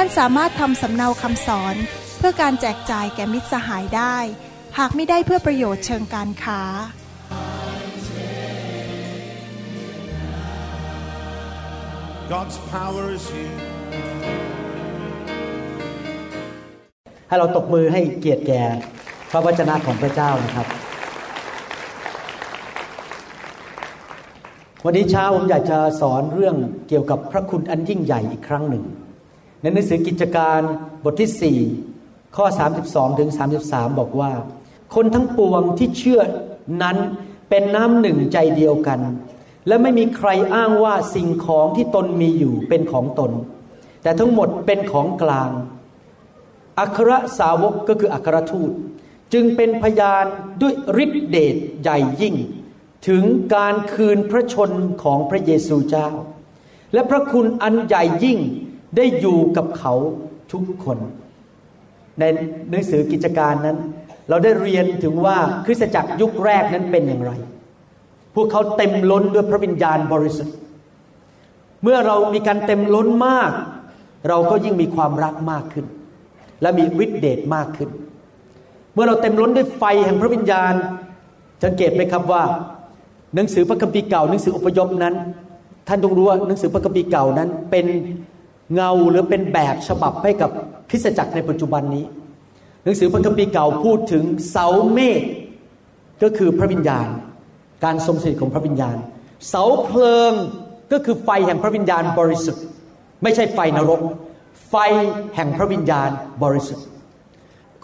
ท่านสามารถทำสำเนาคำสอน เพื่อการแจกจ่ายแก่มิตรสหายได้ หากไม่ได้เพื่อประโยชน์เชิงการค้า God's power is here. ให้เราตบมือให้เกียรติแก่พระวจนะของพระเจ้านะครับ วันนี้เช้าผมอยากจะสอนเรื่องเกี่ยวกับพระคุณอันยิ่งใหญ่อีกครั้งหนึ่ง ในหนังสือกิจการบทที่ 4 ข้อ 32ถึง33 บอกว่า คนทั้งปวงที่เชื่อนั้นเป็นน้ำหนึ่งใจเดียวกัน และไม่มีใครอ้างว่าสิ่งของที่ตนมีอยู่เป็นของตน แต่ทั้งหมดเป็นของกลาง อัครสาวกก็คืออัครทูต จึงเป็นพยานด้วยฤทธิเดชใหญ่ยิ่ง ถึงการคืนพระชนของพระเยซูเจ้า และพระคุณอันใหญ่ยิ่ง ได้อยู่กับเขาทุกคน ในหนังสือกิจการนั้น เราได้เรียนถึงว่าคริสตจักรยุคแรกนั้นเป็นอย่างไร พวกเขาเต็มล้นด้วยพระวิญญาณบริสุทธิ์ เมื่อเรามีการเต็มล้นมาก เราก็ยิ่งมีความรักมากขึ้น และมีฤทธิเดชมากขึ้น เมื่อเราเต็มล้นด้วยไฟแห่งพระวิญญาณสังเกตไหมครับว่า หนังสือพระคัมภีร์เก่าหนังสืออพยพนั้น ท่านต้องรู้ว่าหนังสือพระคัมภีร์เก่านั้นเป็น เงาหรือเป็นแบบฉบับให้กับคริสตจักรในปัจจุบันนี้ หนังสือพระคัมภีร์เก่าพูดถึงเสาเมฆก็คือพระวิญญาณ การทรงสถิตของพระวิญญาณ เสาเพลิงก็คือไฟแห่งพระวิญญาณบริสุทธิ์ ไม่ใช่ไฟนรก ไฟแห่งพระวิญญาณบริสุทธิ์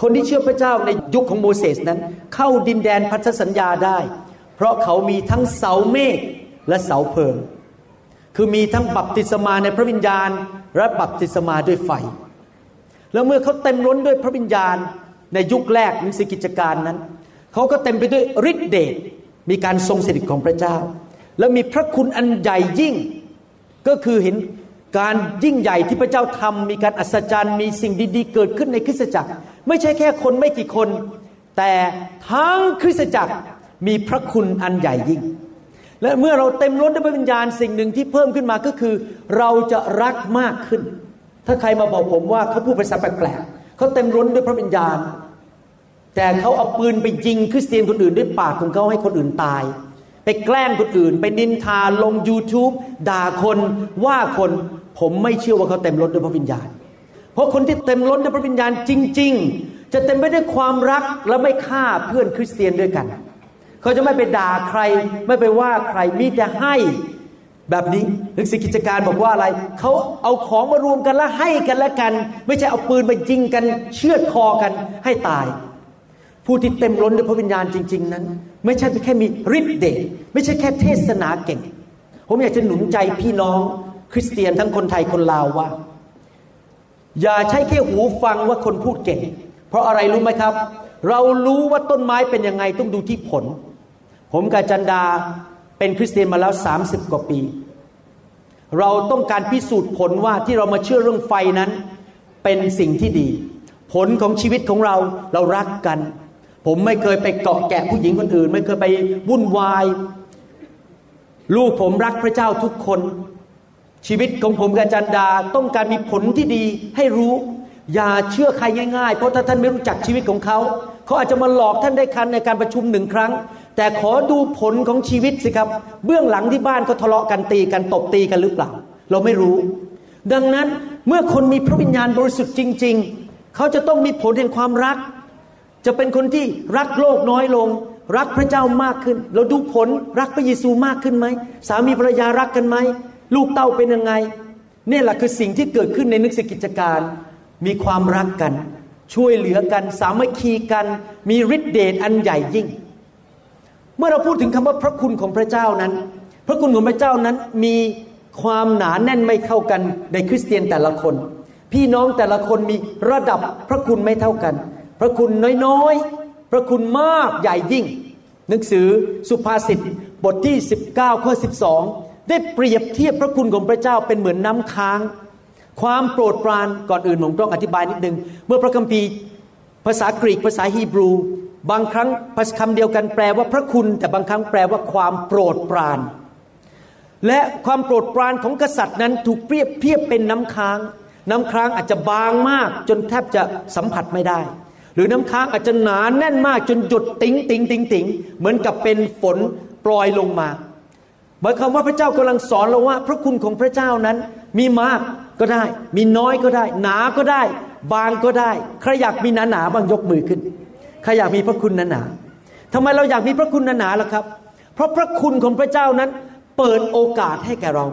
คนที่เชื่อพระเจ้าในยุคของโมเสสนั้น เข้าดินแดนพันธสัญญาได้ เพราะเขามีทั้งเสาเมฆและเสาเพลิง คือมีทั้งบัพติศมาในพระวิญญาณ และบัพติศมาด้วยไฟ แล้วเมื่อเขาเต็มล้นด้วยพระวิญญาณในยุคแรกหนังสือกิจการนั้น เขาก็เต็มไปด้วยฤทธิเดชมีการทรงสถิตของพระเจ้า แล้วมีพระคุณอันใหญ่ยิ่ง ก็คือเห็นการยิ่งใหญ่ที่พระเจ้าทำมีการอัศจรรย์มีสิ่งดีๆ เกิดขึ้นในคริสตจักร ไม่ใช่แค่คนไม่กี่คน แต่ทั้งคริสตจักรมีพระคุณอันใหญ่ยิ่ง และเมื่อเราเต็มล้นด้วยพระวิญญาณสิ่งหนึ่งที่เพิ่มขึ้นมาก็คือ เราจะรักมากขึ้น ถ้าใครมาบอกผมว่าเขาพูดภาษาแปลกๆเขาเต็มล้นด้วยพระวิญญาณ แต่เขาเอาปืนไปยิงคริสเตียนคนอื่นด้วยปากของเขาให้คนอื่นตาย ไปแกล้งคนอื่น ไปนินทาลง YouTube ด่าคนว่าคนผมไม่เชื่อว่าเขาเต็มล้นด้วยพระวิญญาณ เพราะคนที่เต็มล้นด้วยพระวิญญาณจริง ๆ จะเต็มไปด้วยความรักและไม่ฆ่าเพื่อนคริสเตียนด้วยกัน เขาจะไม่ไปด่าใคร ไม่ไปว่าใครมีแต่ให้แบบนี้หนังสือกิจการบอกว่าอะไรเขาเอาของมารวมกันแล้วให้กันและกัน ไม่ใช่เอาปืนมายิงกันเชือดคอกันให้ตาย ผู้ที่เต็มล้นด้วยพระวิญญาณจริง ๆ นั้น ไม่ใช่แค่มีฤทธิ์เดชไม่ใช่แค่เทศนาเก่ง ผมอยากจะหนุนใจพี่น้องคริสเตียนทั้งคนไทยคนลาวว่า อย่าใช้แค่หูฟังว่าคนพูดเก่ง เพราะอะไรรู้ไหมครับ เรารู้ว่าต้นไม้เป็นยังไงต้องดูที่ผล ผมกับจันดาเป็นคริสเตียนมาแล้ว 30 กว่าปี เราต้องการพิสูจน์ผลว่าที่เรามาเชื่อเรื่องไฟนั้น เป็นสิ่งที่ดี ผลของชีวิตของเราเรารักกัน ผมไม่เคยไปเกาะแกะผู้หญิงคนอื่น ไม่เคยไปวุ่นวาย ลูกผมรักพระเจ้าทุกคน ชีวิตของผมกับจันดาต้องการมีผลที่ดีให้รู้ อย่าเชื่อใครง่ายๆ เพราะถ้าท่านไม่รู้จักชีวิตของเขาเขาอาจจะมาหลอกท่านได้คันในการประชุมหนึ่งครั้ง แต่ขอดูผลของชีวิตสิครับ เบื้องหลังที่บ้านเขาทะเลาะกันตีกันตบตีกันหรือเปล่า เราไม่รู้ ดังนั้นเมื่อคนมีพระวิญญาณบริสุทธิ์จริง ๆ เขาจะต้องมีผลแห่งความรัก จะเป็นคนที่รักโลกน้อยลง รักพระเจ้ามากขึ้น เราดูผลรักพระเยซูมากขึ้นไหมสามีภรรยารักกันไหมลูกเต้าเป็นยังไงนี่แหละคือสิ่งที่เกิดขึ้นในนึกสกิจการ มีความรักกัน ช่วยเหลือกัน สามัคคีกัน มีฤทธิเดชอันใหญ่ยิ่ง เมื่อเราพูดถึงคำว่าพระคุณของพระเจ้านั้น พระคุณของพระเจ้านั้นมีความหนาแน่นไม่เข้ากันในคริสเตียนแต่ละคนพพี่น้องแต่ละคนมีระดับพระคุณไม่เท่ากัน พระคุณน้อยๆ พระคุณมากใหญ่ยิ่ง หนังสือสุภาษิตบทที่ 19ข้อ12 ได้เปรียบเทียบพระคุณของพระเจ้าเป็นเหมือนน้ำค้าง ความโปรดปรานก่อนอื่นผมต้องอธิบายนิดนึง เมื่อพระคัมภีร์ภาษากรีกภาษาฮีบรู บางครั้งคำเดียวกันแปลว่าพระคุณ แต่บางครั้งแปลว่าความโปรดปราน และความโปรดปรานของกษัตริย์นั้นถูกเปรียบเทียบเป็นน้ำค้าง น้ำค้างอาจจะบางมากจนแทบจะสัมผัสไม่ได้ หรือน้ำค้างอาจจะหนาแน่นมากจนหยดติ๋งติ๋งติ๋งติ๋งเหมือนกับเป็นฝนปล่อยลงมาหมายความว่าพระเจ้ากำลังสอนเราว่า พระคุณของพระเจ้านั้น มีมากก็ได้ มีน้อยก็ได้ หนาก็ได้ บางก็ได้ใครอยากมีหนาหนาบ้างยกมือขึ้น ใครอยากมีพระคุณหนาหนาทำไมเราอยากมีพระคุณหนาหนาล่ะครับ เพราะพระคุณของพระเจ้านั้นเปิดโอกาสให้แก่เรา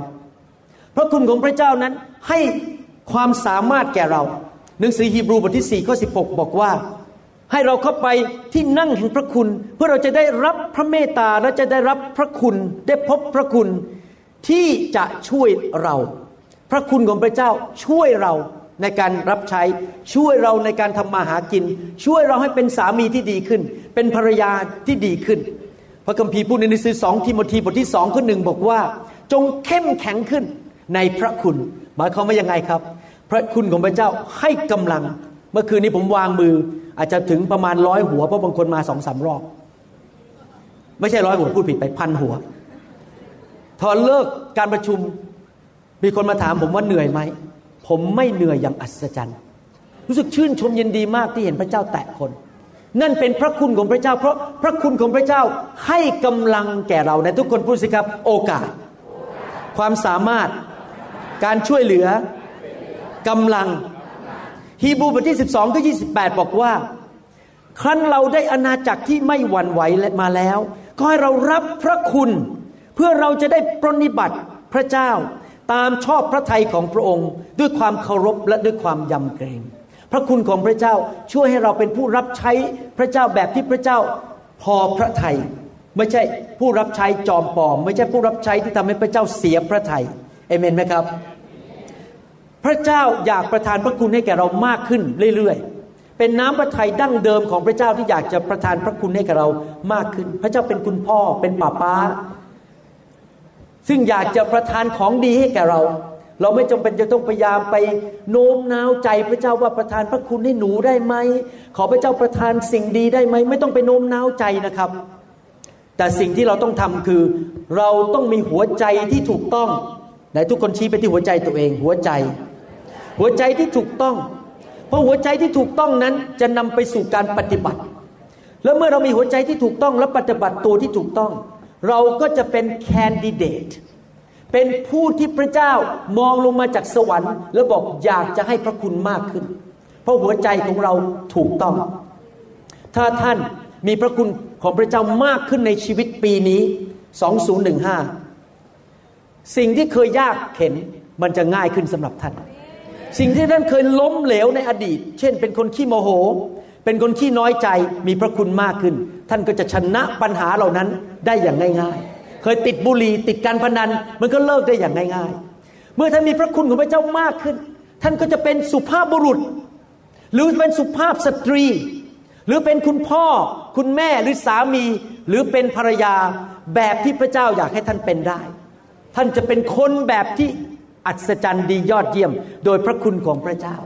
พระคุณของพระเจ้านั้นให้ความสามารถแก่เรา หนังสือฮีบรูบทที่4ข้อ16 บอกว่า ให้เราเข้าไปที่นั่งแห่งพระคุณ เพื่อเราจะได้รับพระเมตตาและจะได้รับพระคุณได้พบพระคุณที่จะช่วยเรา พระคุณของพระเจ้าช่วยเรา ในการรับใช้ช่วยเราในการทำมาหากิน ช่วยเราให้เป็นสามีที่ดีขึ้น เป็นภรรยาที่ดีขึ้น พระคัมภีร์พูดในหนังสือสองทิโมธีบทที่สองข้อหนึ่งบอกว่า จงเข้มแข็งขึ้นในพระคุณ หมายความว่ายังไงครับ พระคุณของพระเจ้าให้กำลัง เมื่อคืนนี้ผมวางมือ อาจจะถึงประมาณร้อยหัวเพราะบางคนมาสองสามรอบ ไม่ใช่ร้อยหัวพูดผิดไปพันหัวพอเลิกการประชุม มีคนมาถามผมว่าเหนื่อยไหม ผมไม่เหนื่อยอย่างอัศจรรย์ รู้สึกชื่นชมยินดีมากที่เห็นพระเจ้าแตะคน นั่นเป็นพระคุณของพระเจ้า เพราะพระคุณของพระเจ้าให้กำลังแก่เราในทุกคนพูดสิครับ โอกาส ความสามารถการช่วยเหลือกำลังฮีบรูบทที่ 12 ก็ 28 บอกว่า ครั้นเราได้อาณาจักรที่ไม่หวั่นไหวมาแล้ว ก็ให้เรารับพระคุณ เพื่อเราจะได้ปรนิบัติพระเจ้า ตามชอบพระทัยของพระองค์ ด้วยความเคารพและด้วยความยำเกรง พระคุณของพระเจ้าช่วยให้เราเป็นผู้รับใช้พระเจ้าแบบที่พระเจ้าพอพระทยัยไม่ใช่ผู้รับใช้จอมปลอม ไม่ใช่ผู้รับใช้ที่ทำให้พระเจ้าเสียพระทยัยเอเมนไหมครับ พระเจ้าอยากประทานพระคุณให้แก่เรามากขึ้นเรื่อยๆ เป็นน้ำพระทัยดั้งเดิมของพระเจ้าที่อยากจะประทานพระคุณให้แก่เรามากขึ้น พระเจ้าเป็นคุณพ่อเป็นป้าป้า ซึ่งอยากจะประทานของดีให้แก่เรา เราไม่จำเป็นจะต้องพยายามไปโน้มน้าวใจพระเจ้าว่าประทานพระคุณให้หนูได้ไหม ขอพระเจ้าประทานสิ่งดีได้ไหม ไม่ต้องไปโน้มน้าวใจนะครับ แต่สิ่งที่เราต้องทำคือ เราต้องมีหัวใจที่ถูกต้องไหนทุกคนชี้ไปที่หัวใจตัวเอง หัวใจ หัวใจที่ถูกต้อง เพราะหัวใจที่ถูกต้องนั้นจะนำไปสู่การปฏิบัติ แล้วเมื่อเรามีหัวใจที่ถูกต้องและปฏิบัติตัวที่ถูกต้อง เราก็จะเป็นแคนดิเดตเป็นผู้ที่พระเจ้ามองลงมาจากสวรรค์ แล้วบอกอยากจะให้พระคุณมากขึ้น เพราะหัวใจของเราถูกต้อง ถ้าท่านมีพระคุณของพระเจ้ามากขึ้นในชีวิตปีนี้ 2015 สิ่งที่เคยยากเข็นมันจะง่ายขึ้นสำหรับท่าน สิ่งที่ท่านเคยล้มเหลวในอดีต เช่น เป็นคนขี้โมโห เป็นคนขี้น้อยใจมีพระคุณมากขึ้น ท่านก็จะชนะปัญหาเหล่านั้นได้อย่างง่าย ๆ เคยติดบุหรี่ติดการพนันมันก็เลิกได้อย่างง่าย ๆ เมื่อท่านมีพระคุณของพระเจ้ามากขึ้น ท่านก็จะเป็นสุภาพบุรุษ หรือเป็นสุภาพสตรี หรือเป็นคุณพ่อ คุณแม่หรือสามี หรือเป็นภรรยาแบบที่พระเจ้าอยากให้ท่านเป็นได้ ท่านจะเป็นคนแบบที่อัศจรรย์ดียอดเยี่ยม โดยพระคุณของพระเจ้า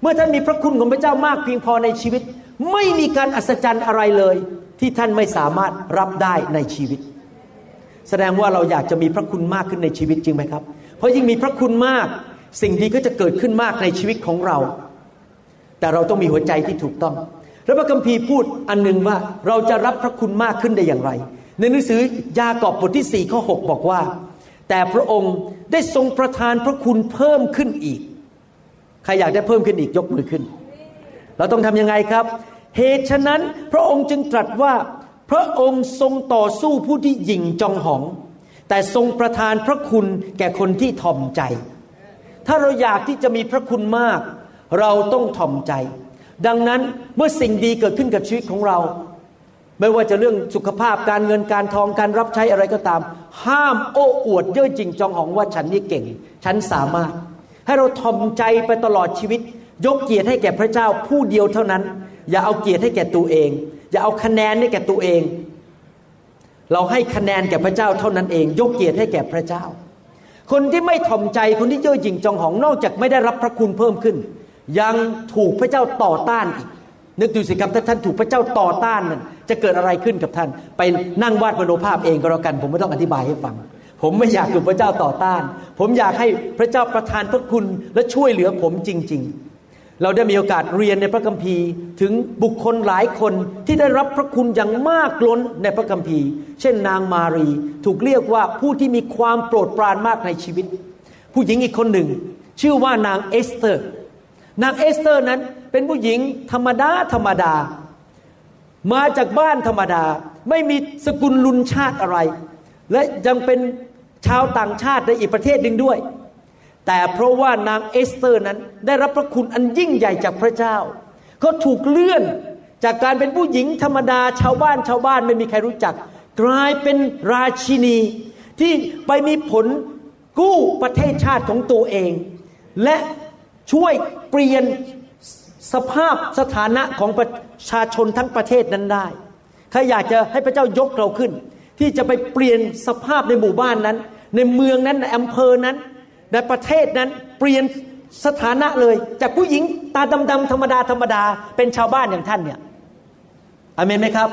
เมื่อท่านมีพระคุณของพระเจ้ามากเพียงพอในชีวิต ไม่มีการอัศจรรย์อะไรเลย ที่ท่านไม่สามารถรับได้ในชีวิต แสดงว่าเราอยากจะมีพระคุณมากขึ้นในชีวิตจริงไหมครับ เพราะยิ่งมีพระคุณมาก สิ่งดีก็จะเกิดขึ้นมากในชีวิตของเรา แต่เราต้องมีหัวใจที่ถูกต้อง แล้วพระคัมภีร์พูดอันหนึ่งว่าเราจะรับพระคุณมากขึ้นได้อย่างไร ในหนังสือยากอบบทที่4ี่ข้อ6บอกว่า แต่พระองค์ได้ทรงประทานพระคุณเพิ่มขึ้นอีก ใครอยากได้เพิ่มขึ้นอีกยกมือขึ้น เราต้องทำยังไงครับ เหตุฉะนั้นพระองค์จึงตรัสว่าพระองค์ทรงต่อสู้ผู้ที่หยิ่งจองหอง แต่ทรงประทานพระคุณแก่คนที่ถ่อมใจ ถ้าเราอยากที่จะมีพระคุณมาก เราต้องถ่อมใจ ดังนั้นเมื่อสิ่งดีเกิดขึ้นกับชีวิตของเรา ไม่ว่าจะเรื่องสุขภาพการเงินการทองการรับใช้อะไรก็ตาม ห้ามโอ้อวดเย่อจริงจองหองว่าฉันนี่เก่ง ฉันสามารถ ให้เราทอมใจไปตลอดชีวิต ยกเกียรติให้แก่พระเจ้าผู้เดียวเท่านั้น อย่าเอาเกียรติให้แก่ตัวเอง อย่าเอาคะแนนให้แก่ตัวเอง เราให้คะแนนแก่พระเจ้าเท่านั้นเอง ยกเกียรติให้แก่พระเจ้า คนที่ไม่ถ่อมใจคนที่เย่อหยิ่งจองหองนอกจากไม่ได้รับพระคุณเพิ่มขึ้น ยังถูกพระเจ้าต่อต้านอีกนึกดูสิครับถ้าท่านถูกพระเจ้าต่อต้านนั่นจะเกิดอะไรขึ้นกับท่าน ไปนั่งวาดมโนภาพเองก็แล้วกัน ผมไม่ต้องอธิบายให้ฟัง ผมไม่อยากถูกพระเจ้าต่อต้าน ผมอยากให้พระเจ้าประทานพระคุณและช่วยเหลือผมจริง ๆ เราได้มีโอกาสเรียนในพระคัมภีร์ ถึงบุคคลหลายคนที่ได้รับพระคุณอย่างมากล้นในพระคัมภีร์ เช่นนางมารีถูกเรียกว่าผู้ที่มีความโปรดปรานมากในชีวิต ผู้หญิงอีกคนหนึ่ง ชื่อว่านางเอสเตอร์ นางเอสเตอร์นั้นเป็นผู้หญิงธรรมดาธรรมดา มาจากบ้านธรรมดา ไม่มีสกุลรุนชาติอะไร และยังเป็น ชาวต่างชาติในอีกประเทศหนึ่งด้วย แต่เพราะว่านางเอสเตอร์นั้นได้รับพระคุณอันยิ่งใหญ่จากพระเจ้าเขาถูกเลื่อนจากการเป็นผู้หญิงธรรมดาชาวบ้านชาวบ้านไม่มีใครรู้จัก กลายเป็นราชินี ที่ไปมีผลกู้ประเทศชาติของตัวเอง และช่วยเปลี่ยนสภาพสถานะของประชาชนทั้งประเทศนั้นได้ใครอยากจะให้พระเจ้ายกเราขึ้น ที่จะไปเปลี่ยนสภาพในหมู่บ้านนั้น ในเมืองนั้นในอำเภอนั้น ในประเทศนั้นเปลี่ยนสถานะเลยจากผู้หญิงตาดำๆธรรมดาธรรมดาเป็นชาวบ้านอย่างท่านเนี่ยอเมนไหมครับ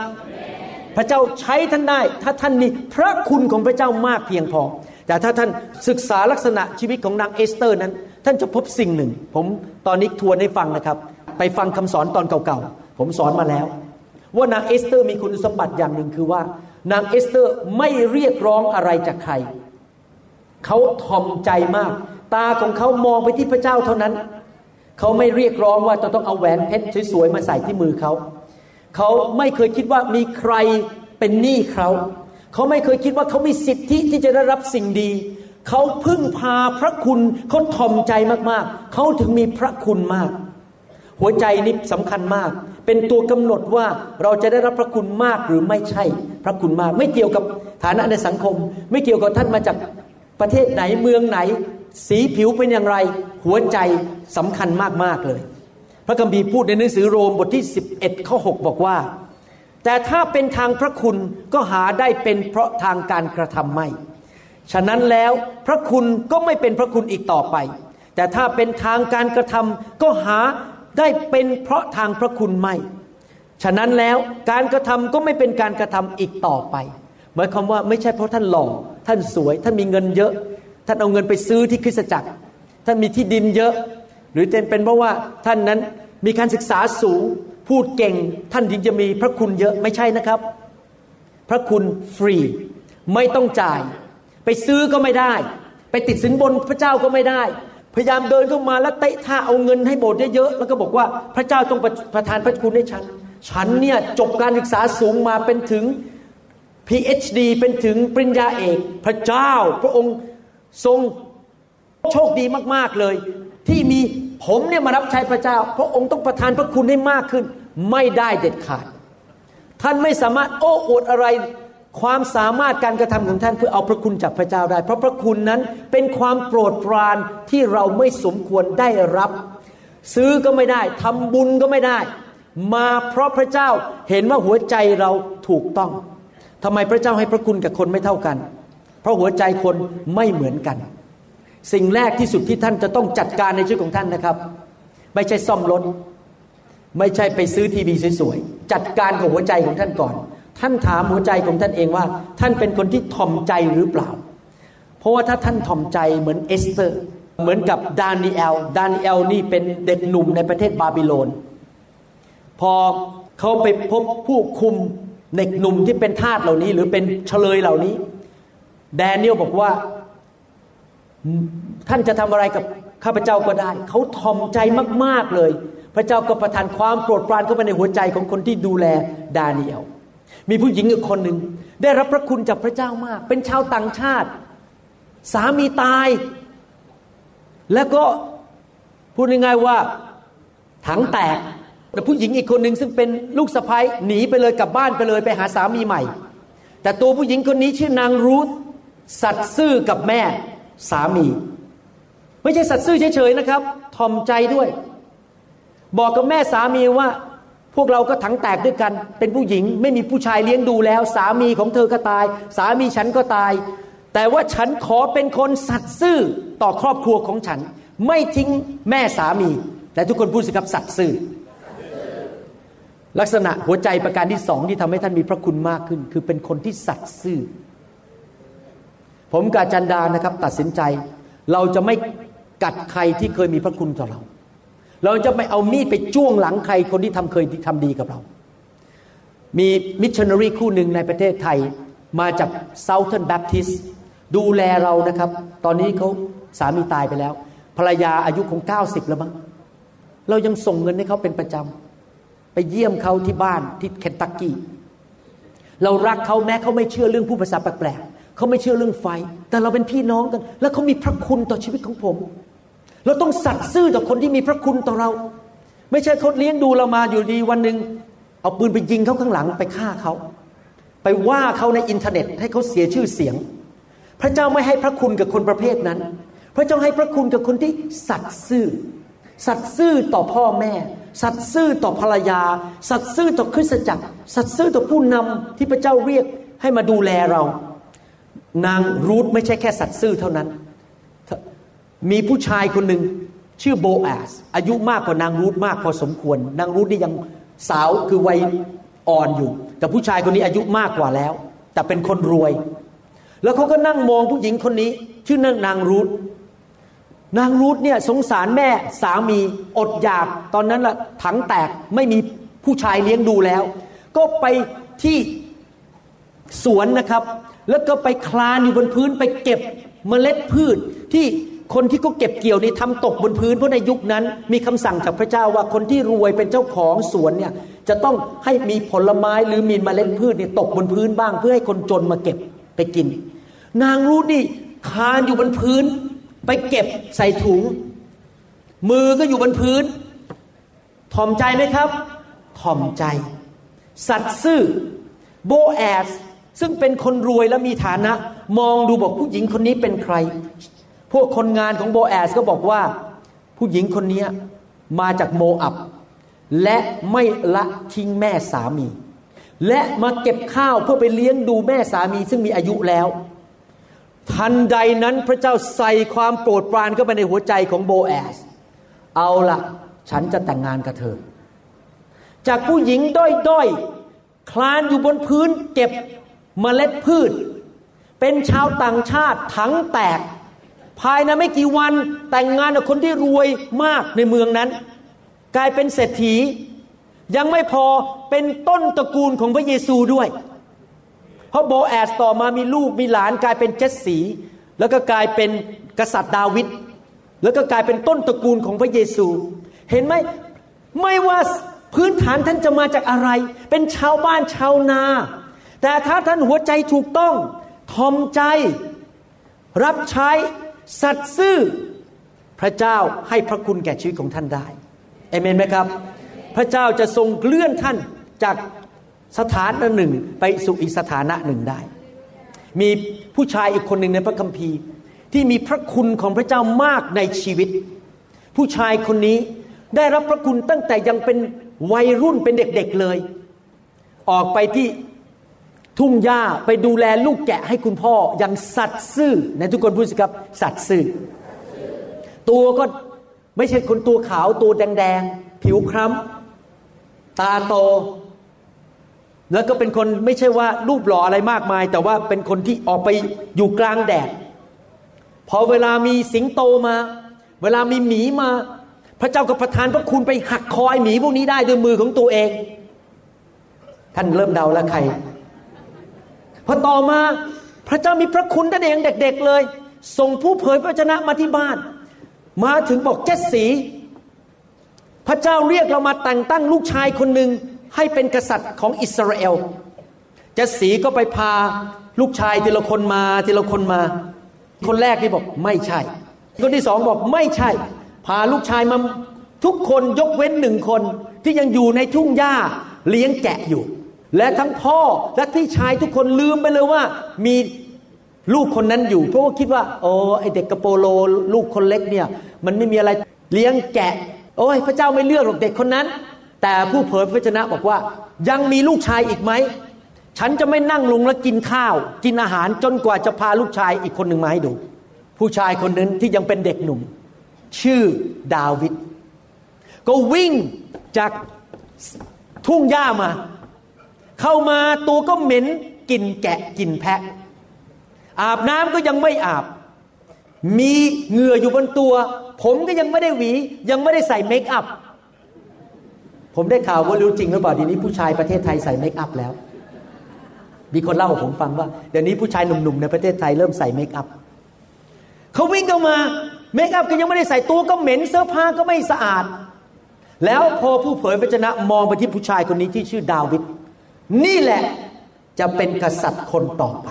พระเจ้าใช้ท่านได้ ถ้าท่านมีพระคุณของพระเจ้ามากเพียงพอ แต่ถ้าท่านศึกษาลักษณะชีวิตของนางเอสเตอร์นั้น ท่านจะพบสิ่งหนึ่ง ผมตอนนี้ทวนให้ฟังนะครับ ไปฟังคำสอนตอนเก่าๆ ผมสอนมาแล้ว ว่านางเอสเตอร์มีคุณสมบัติอย่างหนึ่งคือว่านางเอสเตอร์ไม่เรียกร้องอะไรจากใคร เขาทอมใจมาก ตาของเขามองไปที่พระเจ้าเท่านั้น เขาไม่เรียกร้องว่าจะต้องเอาแหวนเพชรสวยๆมาใส่ที่มือเขา เขาไม่เคยคิดว่ามีใครเป็นหนี้เขา เขาไม่เคยคิดว่าเขามีสิทธิที่จะได้รับสิ่งดี เขาพึ่งพาพระคุณเขาทอมใจมากๆ เขาถึงมีพระคุณมาก หัวใจนี้สำคัญมาก เป็นตัวกำหนดว่าเราจะได้รับพระคุณมากหรือไม่ใช่ พระคุณมาก ไม่เกี่ยวกับฐานะในสังคม ไม่เกี่ยวกับท่านมาจากประเทศไหนเมืองไหน สีผิวเป็นอย่างไร หัวใจสำคัญมากๆเลย พระคัมภีร์พูดในหนังสือโรมบทที่ 11ข้อ6บอกว่า แต่ถ้าเป็นทางพระคุณก็หาได้เป็นเพราะทางการกระทำไม่ ฉะนั้นแล้วพระคุณก็ไม่เป็นพระคุณอีกต่อไป แต่ถ้าเป็นทางการกระทำก็หา ได้เป็นเพราะทางพระคุณไม่ ฉะนั้นแล้วการกระทำก็ไม่เป็นการกระทำอีกต่อไป หมายความว่าไม่ใช่เพราะท่านหล่อ ท่านสวย ท่านมีเงินเยอะ ท่านเอาเงินไปซื้อที่คริสตจักร ท่านมีที่ดินเยอะ หรือเป็นเพราะว่าท่านนั้นมีการศึกษาสูง พูดเก่ง ท่านถึงจะมีพระคุณเยอะ ไม่ใช่นะครับ พระคุณฟรี ไม่ต้องจ่าย ไปซื้อก็ไม่ได้ ไปติดสินบนพระเจ้าก็ไม่ได้ พยายามเดินเข้ามาแล้วเตะท่าเอาเงินให้โบสถ์เยอะๆแล้วก็บอกว่าพระเจ้าต้องประทานพระคุณให้ฉัน ฉันเนี่ยจบการศึกษาสูงมาเป็นถึง PhD เป็นถึงปริญญาเอก พระเจ้า พระองค์ทรงโชคดีมากๆเลย ที่มีผมเนี่ยมารับใช้พระเจ้า พระองค์ต้องประทานพระคุณให้มากขึ้น ไม่ได้เด็ดขาด ท่านไม่สามารถโอ้อวดอะไร ความสามารถการกระทำของท่านเพื่อเอาพระคุณจากพระเจ้าได้ เพราะพระคุณนั้นเป็นความโปรดปรานที่เราไม่สมควรได้รับ ซื้อก็ไม่ได้ทำบุญก็ไม่ได้ มาเพราะพระเจ้าเห็นว่าหัวใจเราถูกต้องทำไมพระเจ้าให้พระคุณกับคนไม่เท่ากัน เพราะหัวใจคนไม่เหมือนกัน สิ่งแรกที่สุดที่ท่านจะต้องจัดการในชีวิตของท่านนะครับ ไม่ใช่ซ่อมรถไม่ใช่ไปซื้อทีวีสวยๆจัดการกับหัวใจของท่านก่อน ท่านถามหัวใจของท่านเองว่า ท่านเป็นคนที่ถ่อมใจหรือเปล่า เพราะว่าถ้าท่านถ่อมใจเหมือนเอสเตอร์ เหมือนกับดานิเอล ดานิเอลนี่เป็นเด็กหนุ่มในประเทศบาบิโลน พอเขาไปพบผู้คุมเด็กหนุ่มที่เป็นทาสเหล่านี้ หรือเป็นเชลยเหล่านี้แดเนียลบอกว่าท่านจะทำอะไรกับข้าพเจ้าก็ได้ เขาทอมใจมาก ๆ เลย พระเจ้าก็ประทานความโปรดปรานเข้าไปในหัวใจของคนที่ดูแลดาเนียล มีผู้หญิงอีกคนหนึ่งได้รับพระคุณจากพระเจ้ามาก เป็นชาวต่างชาติ สามีตาย แล้วก็พูดง่ายๆว่าถังแตกแต่ผู้หญิงอีกคนหนึ่งซึ่งเป็นลูกสะพ้ยหนีไปเลยกลับบ้านไปเลยไปหาสามีใหม่ แต่ตัวผู้หญิงคนนี้ชื่อนางรูธสัตซ์ซื่อกับแม่สามี ไม่ใช่สัตย์ซื่อเฉยๆนะครับ ทอมใจด้วย บอกกับแม่สามีว่า พวกเราก็ถังแตกด้วยกัน เป็นผู้หญิงไม่มีผู้ชายเลี้ยงดูแล้ว สามีของเธอก็ตาย สามีฉันก็ตาย แต่ว่าฉันขอเป็นคนสัตย์ซื่อต่อครอบครัวของฉัน ไม่ทิ้งแม่สามี แต่ทุกคนพูดสิครับสัตย์ซื่อ ลักษณะหัวใจประการที่สองที่ทำให้ท่านมีพระคุณมากขึ้น คือเป็นคนที่สัตย์ซื่อ ผมกาจันดานะครับตัดสินใจ เราจะไม่กัดใครที่เคยมีพระคุณต่อเรา เราจะไม่เอามีดไปจ้วงหลังใครคนที่ทำเคยทำดีกับเรา มีมิชชันนารีคู่หนึ่งในประเทศไทยมาจาก Southern Baptist ดูแลเรานะครับ ตอนนี้เขาสามีตายไปแล้ว ภรรยาอายุคง 90 แล้วมั้งเรายังส่งเงินให้เขาเป็นประจำ ไปเยี่ยมเขาที่บ้านที่เคนตักกี้เรารักเขาแม้เขาไม่เชื่อเรื่องผู้ภาษาแปลกๆเขาไม่เชื่อเรื่องไฟ แต่เราเป็นพี่น้องกัน แล้วเขามีพระคุณต่อชีวิตของผม เราต้องสัตย์ซื่อต่อคนที่มีพระคุณต่อเรา ไม่ใช่เขาเลี้ยงดูเรามาอยู่ดีวันหนึ่งเอาปืนไปยิงเขาข้างหลังไปฆ่าเขา ไปว่าเขาในอินเทอร์เน็ตให้เขาเสียชื่อเสียง พระเจ้าไม่ให้พระคุณกับคนประเภทนั้น พระเจ้าให้พระคุณกับคนที่สัตย์ซื่อ สัตย์ซื่อต่อพ่อแม่ สัตย์ซื่อต่อภรรยา สัตย์ซื่อต่อคริสตจักร สัตย์ซื่อต่อผู้นำที่พระเจ้าเรียกให้มาดูแลเรา นางรูธไม่ใช่แค่สัตย์ซื่อเท่านั้น มีผู้ชายคนหนึ่งชื่อโบอาสอายุมากกว่านางรูธมากพอสมควร นางรูธนี่ยังสาวคือวัยอ่อนอยู่ แต่ผู้ชายคนนี้อายุมากกว่าแล้ว แต่เป็นคนรวย แล้วเขาก็นั่งมองผู้หญิงคนนี้ ชื่อนางนางรูธนางรูธเนี่ยสงสารแม่สามีอดอยากตอนนั้นละถังแตกไม่มีผู้ชายเลี้ยงดูแล้ว ก็ไปที่สวนนะครับ แล้วก็ไปคลานอยู่บนพื้นไปเก็บเมล็ดพืชที่ คนที่เขาเก็บเกี่ยวนี่ทำตกบนพื้นเพราะในยุคนั้น มีคำสั่งจากพระเจ้าว่าคนที่รวยเป็นเจ้าของสวนเนี่ยจะต้องให้มีผลไม้หรือมีเมล็ดพืชเนี่ยตกบนพื้นบ้าง เพื่อให้คนจนมาเก็บไปกิน นางรูนี่คานอยู่บนพื้น ไปเก็บใส่ถุง มือก็อยู่บนพื้นถ่อมใจไหมครับถ่อมใจ สัตซ์ซื่อโบแอสซึ่งเป็นคนรวยและมีฐานะ มองดูบอกผู้หญิงคนนี้เป็นใคร พวกคนงานของโบแอสก็บอกว่า ผู้หญิงคนนี้มาจากโมอับ และไม่ละทิ้งแม่สามี และมาเก็บข้าวเพื่อไปเลี้ยงดูแม่สามี ซึ่งมีอายุแล้ว ทันใดนั้นพระเจ้าใส่ความโปรดปรานเข้าไปในหัวใจของโบแอส เอาละฉันจะแต่งงานกับเธอ จากผู้หญิงด้อยๆ คลานอยู่บนพื้นเก็บเมล็ดพืช เป็นชาวต่างชาติถังแตก ภายในไม่กี่วันแต่งงานกับคนที่รวยมากในเมืองนั้น กลายเป็นเศรษฐี ยังไม่พอเป็นต้นตระกูลของพระเยซูด้วย เพราะโบแอสต่อมามีลูกมีหลานกลายเป็นเจสสีแล้วก็กลายเป็นกษัตริย์ดาวิดแล้วก็กลายเป็นต้นตระกูลของพระเยซู เห็นไหมไม่ว่าพื้นฐานท่านจะมาจากอะไร เป็นชาวบ้านชาวนา แต่ถ้าท่านหัวใจถูกต้องทอมใจ รับใช้ สัตย์ซื่อพระเจ้าให้พระคุณแก่ชีวิตของท่านได้เอเมนไหมครับ พระเจ้าจะทรงเลื่อนท่านจากสถานะหนึ่งไปสู่อีกสถานะหนึ่งได้ มีผู้ชายอีกคนหนึ่งในพระคัมภีร์ ที่มีพระคุณของพระเจ้ามากในชีวิต ผู้ชายคนนี้ได้รับพระคุณตั้งแต่ยังเป็นวัยรุ่นเป็นเด็กๆเลย ออกไปที่ ทุ่งหญ้าไปดูแลลูกแกะให้คุณพ่ออย่างสัตย์ซื่อในทุกคนพูดสิครับสัตย์ซื่อตัวก็ไม่ใช่คนตัวขาวตัวแดง ๆ ผิวคล้ำตาโต แล้วก็เป็นคนไม่ใช่ว่ารูปหล่ออะไรมากมาย แต่ว่าเป็นคนที่ออกไปอยู่กลางแดด พอเวลามีสิงโตมา เวลามีหมีมา พระเจ้าก็ประทานพระคุณไปหักคอยหมีพวกนี้ได้ด้วยมือของตัวเอง ท่านเริ่มเดาแล้วใคร พอต่อมาพระเจ้ามีพระคุณท่านเองเด็ก ๆเลย ส่งผู้เผยพระชนะมาที่บ้าน มาถึงบอกเจสสีพระเจ้าเรียกเรามาแต่งตั้งลูกชายคนหนึ่งให้เป็นกษัตริย์ของอิสราเอลเจสสีก็ไปพาลูกชายทีละคนมาทีละคนมา คนแรกที่บอกไม่ใช่ คนที่สองบอกไม่ใช่ พาลูกชายมาทุกคนยกเว้นหนึ่งคนที่ยังอยู่ในทุ่งหญ้าเลี้ยงแกะอยู่ และทั้งพ่อและพี่ชายทุกคนลืมไปเลยว่า มีลูกคนนั้นอยู่ เพราะว่าคิดว่า โอ้ไอเด็กกระโปโลลูกคนเล็กเนี่ย มันไม่มีอะไรเลี้ยงแกะ โอ้ยพระเจ้าไม่เลือกหรอกเด็กคนนั้น แต่ผู้เผยพระชนะบอกว่า ยังมีลูกชายอีกไหมฉันจะไม่นั่งลงแล้วกินข้าว กินอาหารจนกว่าจะพาลูกชายอีกคนหนึ่งมาให้ดู ผู้ชายคนนั้นที่ยังเป็นเด็กหนุ่ม ชื่อดาวิดก็วิ่งจากทุ่งหญ้ามา เข้ามาตัวก็เหม็นกินแกะกินแพะ อาบน้ำก็ยังไม่อาบ มีเหงื่ออยู่บนตัว ผมก็ยังไม่ได้หวี ยังไม่ได้ใส่เมคอัพผมได้ข่าวว่ารู้จริงหรือเปล่าเดี๋ยวนี้ผู้ชายประเทศไทยใส่เมคอัพแล้ว มีคนเล่าให้ผมฟังว่าเดี๋ยวนี้ผู้ชายหนุ่มๆในประเทศไทยเริ่มใส่เมคอัพเขาวิ่งเข้ามาเมคอัพก็ยังไม่ได้ใส่ตัวก็เหม็นเสื้อผ้าก็ไม่สะอาด แล้วพอผู้เผยพระชนะมองไปที่ผู้ชายคนนี้ที่ชื่อดาวิด นี่แหละจะเป็นกษัตริย์คนต่อไป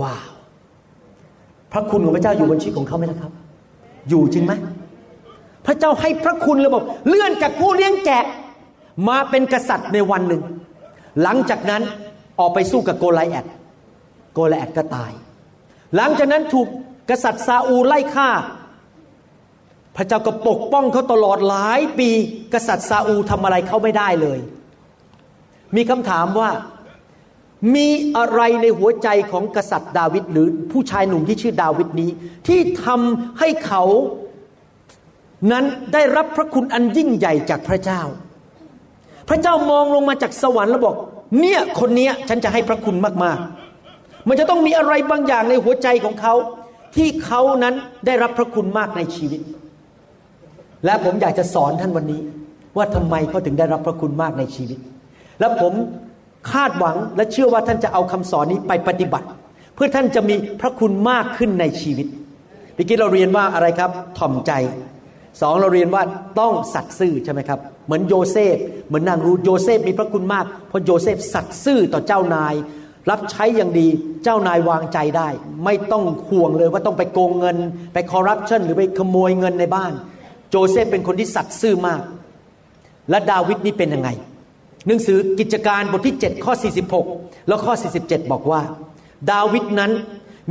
ว้าว พระคุณของพระเจ้าอยู่บนชีวิตของเขาไหมล่ะครับ อยู่จริงไหมพระเจ้าให้พระคุณเลยบอกเลื่อนจากผู้เลี้ยงแกะ มาเป็นกษัตริย์ในวันหนึ่ง หลังจากนั้นออกไปสู้กับโกลแอด โกลแอดก็ตาย หลังจากนั้นถูกกษัตริย์ซาอูลไล่ฆ่า พระเจ้าก็ปกป้องเขาตลอดหลายปี กษัตริย์ซาอูลทำอะไรเขาไม่ได้เลย มีคำถามว่ามีอะไรในหัวใจของกษัตริย์ดาวิดหรือผู้ชายหนุ่มที่ชื่อดาวิดนี้ ที่ทำให้เขานั้นได้รับพระคุณอันยิ่งใหญ่จากพระเจ้า พระเจ้ามองลงมาจากสวรรค์แล้วบอก เนี่ยคนนี้ฉันจะให้พระคุณมากๆ มันจะต้องมีอะไรบางอย่างในหัวใจของเขา ที่เขานั้นได้รับพระคุณมากในชีวิต และผมอยากจะสอนท่านวันนี้ ว่าทำไมเขาถึงได้รับพระคุณมากในชีวิต และผมคาดหวังและเชื่อว่าท่านจะเอาคำสอนนี้ไปปฏิบัติ เพื่อท่านจะมีพระคุณมากขึ้นในชีวิตเมื่อกี้เราเรียนว่าอะไรครับถ่อมใจสองเราเรียนว่าต้องสัตย์ซื่อใช่ไหมครับ เหมือนโยเซฟเหมือนนางรูธโยเซฟมีพระคุณมาก เพราะโยเซฟสัตย์ซื่อต่อเจ้านาย รับใช้อย่างดีเจ้านายวางใจได้ ไม่ต้องห่วงเลยว่าต้องไปโกงเงิน ไปคอร์รัปชันหรือไปขโมยเงินในบ้าน โจเซฟเป็นคนที่สัตย์ซื่อมาก และดาวิดนี่เป็นยังไง หนังสือกิจการบทที่ 7 ข้อ 46 แล้วข้อ 47 บอกว่า ดาวิดนั้น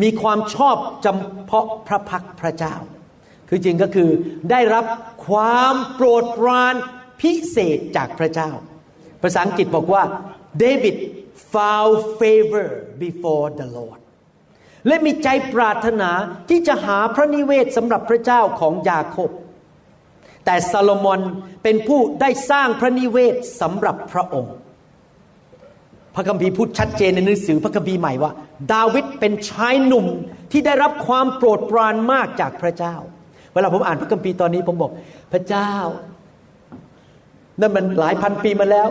มีความชอบจำเพาะพระพักพระเจ้า คือจริงก็คือได้รับความโปรดปรานพิเศษจากพระเจ้า ภาษาอังกฤษบอกว่า David found favor before the Lord และมีใจปรารถนาที่จะหาพระนิเวศสำหรับพระเจ้าของยาโคบ แต่ซาโลมอนเป็นผู้ได้สร้างพระนิเวศสำหรับพระองค์ พระคัมภีร์พูดชัดเจนในหนังสือพระคัมภีร์ใหม่ว่า ดาวิดเป็นชายหนุ่มที่ได้รับความโปรดปรานมากจากพระเจ้า เวลาผมอ่านพระคัมภีร์ตอนนี้ผมบอก พระเจ้านั่นมันหลายพันปีมาแล้ว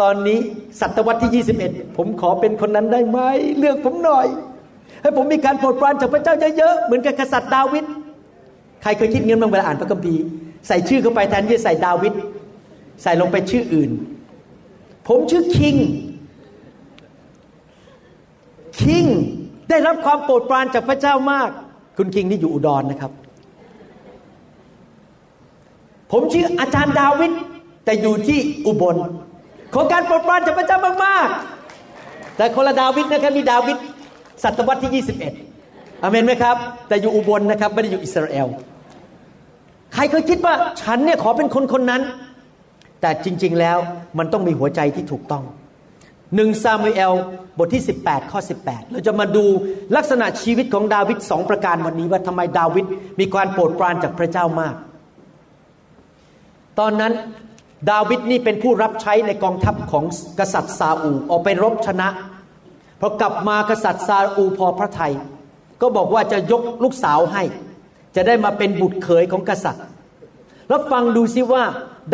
ตอนนี้ศตวรรษที่ 21 ผมขอเป็นคนนั้นได้ไหมเลือกผมหน่อย ให้ผมมีการโปรดปรานจากพระเจ้าเยอะๆเหมือนกับกษัตริย์ดาวิดใครเคยคิดเงินบ้างเวลาอ่านพระคัมภีร์ ใส่ชื่อเข้าไปแทนที่จะใส่ดาวิดใส่ลงไปชื่ออื่น ผมชื่อคิงคิงได้รับความโปรดปรานจากพระเจ้ามาก คุณคิงนี่อยู่อุดรนนะครับ ผมชื่ออาจารย์ดาวิดแต่อยู่ที่อุบล ขอการโปรดปรานจากพระเจ้ามากๆ แต่คนละดาวิดนะครับมีดาวิดศตวรรษที่ 21อเมนไหมครับ แต่อยู่อุบลนะครับ ไม่ได้อยู่อิสราเอล ใครเคยคิดว่าฉันเนี่ยขอเป็นคนคนนั้น แต่จริง ๆแล้วมันต้องมีหัวใจที่ถูกต้องหนึ่งซามูเอลบทที่ 18 ข้อ 18 เราจะมาดูลักษณะชีวิตของดาวิดสองประการวันนี้ว่าทำไมดาวิดมีการโปรดปรานจากพระเจ้ามาก ตอนนั้นดาวิดนี่เป็นผู้รับใช้ในกองทัพของกษัตริย์ซาอูออกไปรบชนะพอกลับมากษัตริย์ซาอูพอพระทัยก็บอกว่าจะยกลูกสาวให้ จะได้มาเป็นบุตรเขยของกษัตริย์ แล้วฟังดูซิว่า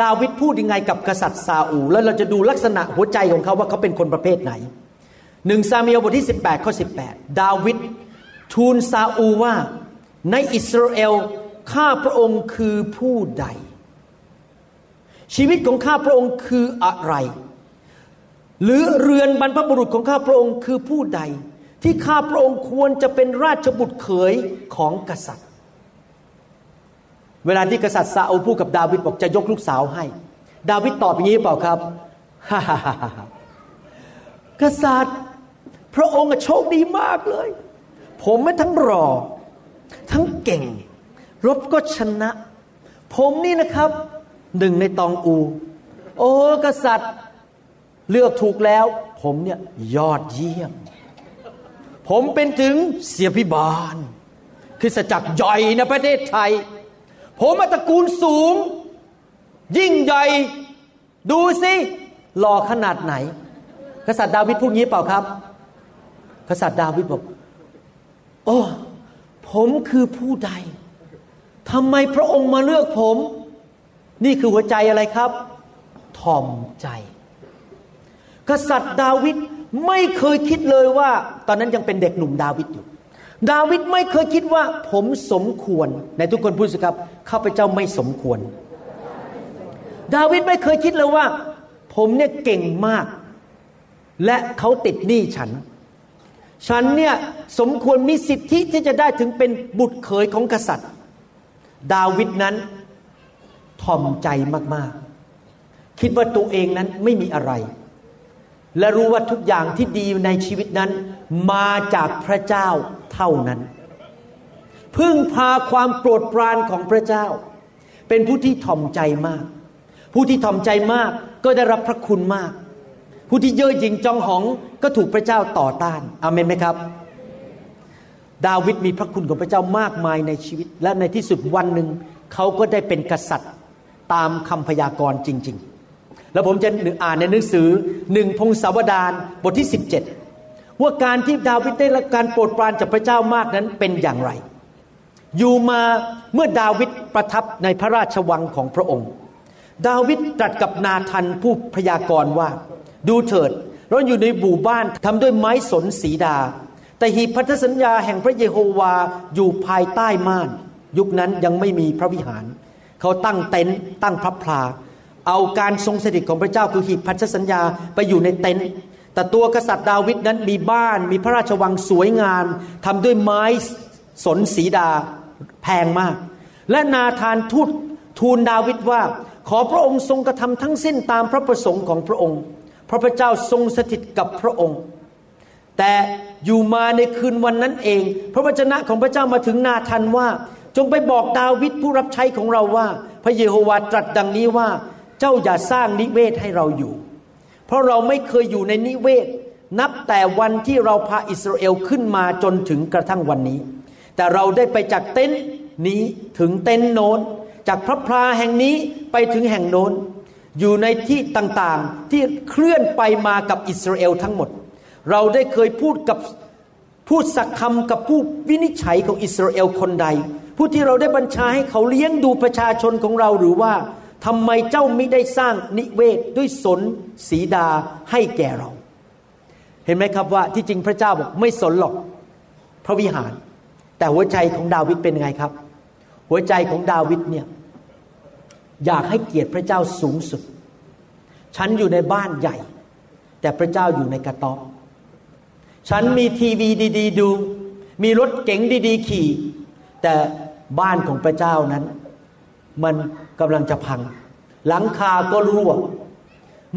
ดาวิดพูดยังไงกับกษัตริย์ซาอูแล้วเราจะดูลักษณะหัวใจของเขาว่าเขาเป็นคนประเภทไหนหนึ่งซามีลบทที่ 18ข้อ18 ดาวิดทูลซาอูว่าในอิสราเอลข้าพระองค์คือผู้ใด ชีวิตของข้าพระองค์คืออะไร หรือเรือนบรรพบุรุษของข้าพระองค์คือผู้ใด ที่ข้าพระองค์ควรจะเป็นราชบุตรเขยของกษัตริย์ เวลาที่กษัตริย์ซาอูพูดกับดาวิดบอกจะยกลูกสาวให้ ดาวิดตอบอย่างนี้เปล่าครับฮ่าฮ่าฮ่ากษัตริย์พพระองค์โชคดีมากเลย ผมไม่ทั้งรอ ทั้งเก่ง รบก็ชนะ ผมนี่นะครับหนึ่งในตองอู โอ้กษัตริย์เลือกถูกแล้ว ผมเนี่ยยอดเยี่ยม ผมเป็นถึงเสียพิบาลคือสจักรใหญ่ในประเทศไทย ผมมาตระกูลสูง ยิ่งใหญ่ดูสิหล่อขนาดไหน กษัตริย์ดาวิดพูดงี้เปล่าครับ กษัตริย์ดาวิดบอก โอ้ผมคือผู้ใดทำไมพระองค์มาเลือกผม นี่คือหัวใจอะไรครับทอมใจ กษัตริย์ดาวิดไม่เคยคิดเลยว่า ตอนนั้นยังเป็นเด็กหนุ่มดาวิดอยู่ ดาวิดไม่เคยคิดว่าผมสมควรในทุกคนพูดสิครับข้าพเจ้าไม่สมควร ดาวิดไม่เคยคิดเลยว่า ผมเนี่ยเก่งมาก และเขาติดหนี้ฉัน ฉันเนี่ยสมควรมีสิทธิที่จะได้ถึงเป็นบุตรเขยของกษัตริย์ ดาวิดนั้นทอมใจมากๆ คิดว่าตัวเองนั้นไม่มีอะไร และรู้ว่าทุกอย่างที่ดีในชีวิตนั้นมาจากพระเจ้า เท่านั้น พึ่งพาความโปรดปรานของพระเจ้า เป็นผู้ที่ทอมใจมาก ผู้ที่ทอมใจมากก็ได้รับพระคุณมาก ผู้ที่เย่อหยิ่งจองหองก็ถูกพระเจ้าต่อต้านอเมนไหมครับ ดาวิดมีพระคุณของพระเจ้ามากมายในชีวิต และในที่สุดวันหนึ่งเขาก็ได้เป็นกษัตริย์ตามคำพยากรณ์จริง ๆ แล้วผมจะอ่านในหนังสือหนึ่งพงศาวดารบทที่ 17 ว่าการที่ดาวิดได้รับการโปรดปรานจากพระเจ้ามากนั้นเป็นอย่างไร อยู่มาเมื่อดาวิดประทับในพระราชวังของพระองค์ ดาวิดตรัสกับนาทันผู้พยากรณ์ว่า ดูเถิดเราอยู่ในหมู่บ้านทำด้วยไม้สนสีดา แต่หีบพันธสัญญาแห่งพระเยโฮวาอยู่ภายใต้ม่าน ยุคนั้นยังไม่มีพระวิหาร เขาตั้งเต็นท์ตั้งพระพลาเอาการทรงสถิตของพระเจ้าคือหีบพันธสัญญาไปอยู่ในเต็นท์ แต่ตัวกษัตริย์ดาวิดนั้นมีบ้านมีพระราชวังสวยงามทำด้วยไม้สนสีดาแพงมาก และนาธานทูตทูลดาวิดว่า ขอพระองค์ทรงกระทำทั้งสิ้นตามพระประสงค์ของพระองค์ พระพระเจ้าทรงสถิตกับพระองค์ แต่อยู่มาในคืนวันนั้นเอง พระวจนะของพระเจ้ามาถึงนาทันว่า จงไปบอกดาวิดผู้รับใช้ของเราว่า พระเยโฮวาตรัสดังนี้ว่า เจ้าอย่าสร้างนิเวศให้เราอยู่ เพราะเราไม่เคยอยู่ในนิเวศ นับแต่วันที่เราพาอิสราเอลขึ้นมาจนถึงกระทั่งวันนี้ แต่เราได้ไปจากเต็นท์นี้ถึงเต็นท์โน้น จากพระพลาแห่งนี้ไปถึงแห่งโน้น อยู่ในที่ต่างๆที่เคลื่อนไปมากับอิสราเอลทั้งหมด เราได้เคยพูดกับพูดสักคำกับผู้วินิจฉัยของอิสราเอลคนใด ผู้ที่เราได้บัญชาให้เขาเลี้ยงดูประชาชนของเราหรือว่า ทำไมเจ้าไม่ได้สร้างนิเวศด้วยสนสีดาให้แก่เรา เห็นไหมครับว่าที่จริงพระเจ้าบอกไม่สนหรอกพระวิหาร แต่หัวใจของดาวิดเป็นไงครับ หัวใจของดาวิดเนี่ยอยากให้เกียรติพระเจ้าสูงสุด ฉันอยู่ในบ้านใหญ่ แต่พระเจ้าอยู่ในกระต๊อบฉันมีทีวีดี ๆ ดู มีรถเก๋งดี ๆ ขี่ แต่บ้านของพระเจ้านั้น มัน กำลังจะพัง หลังคาก็รั่ว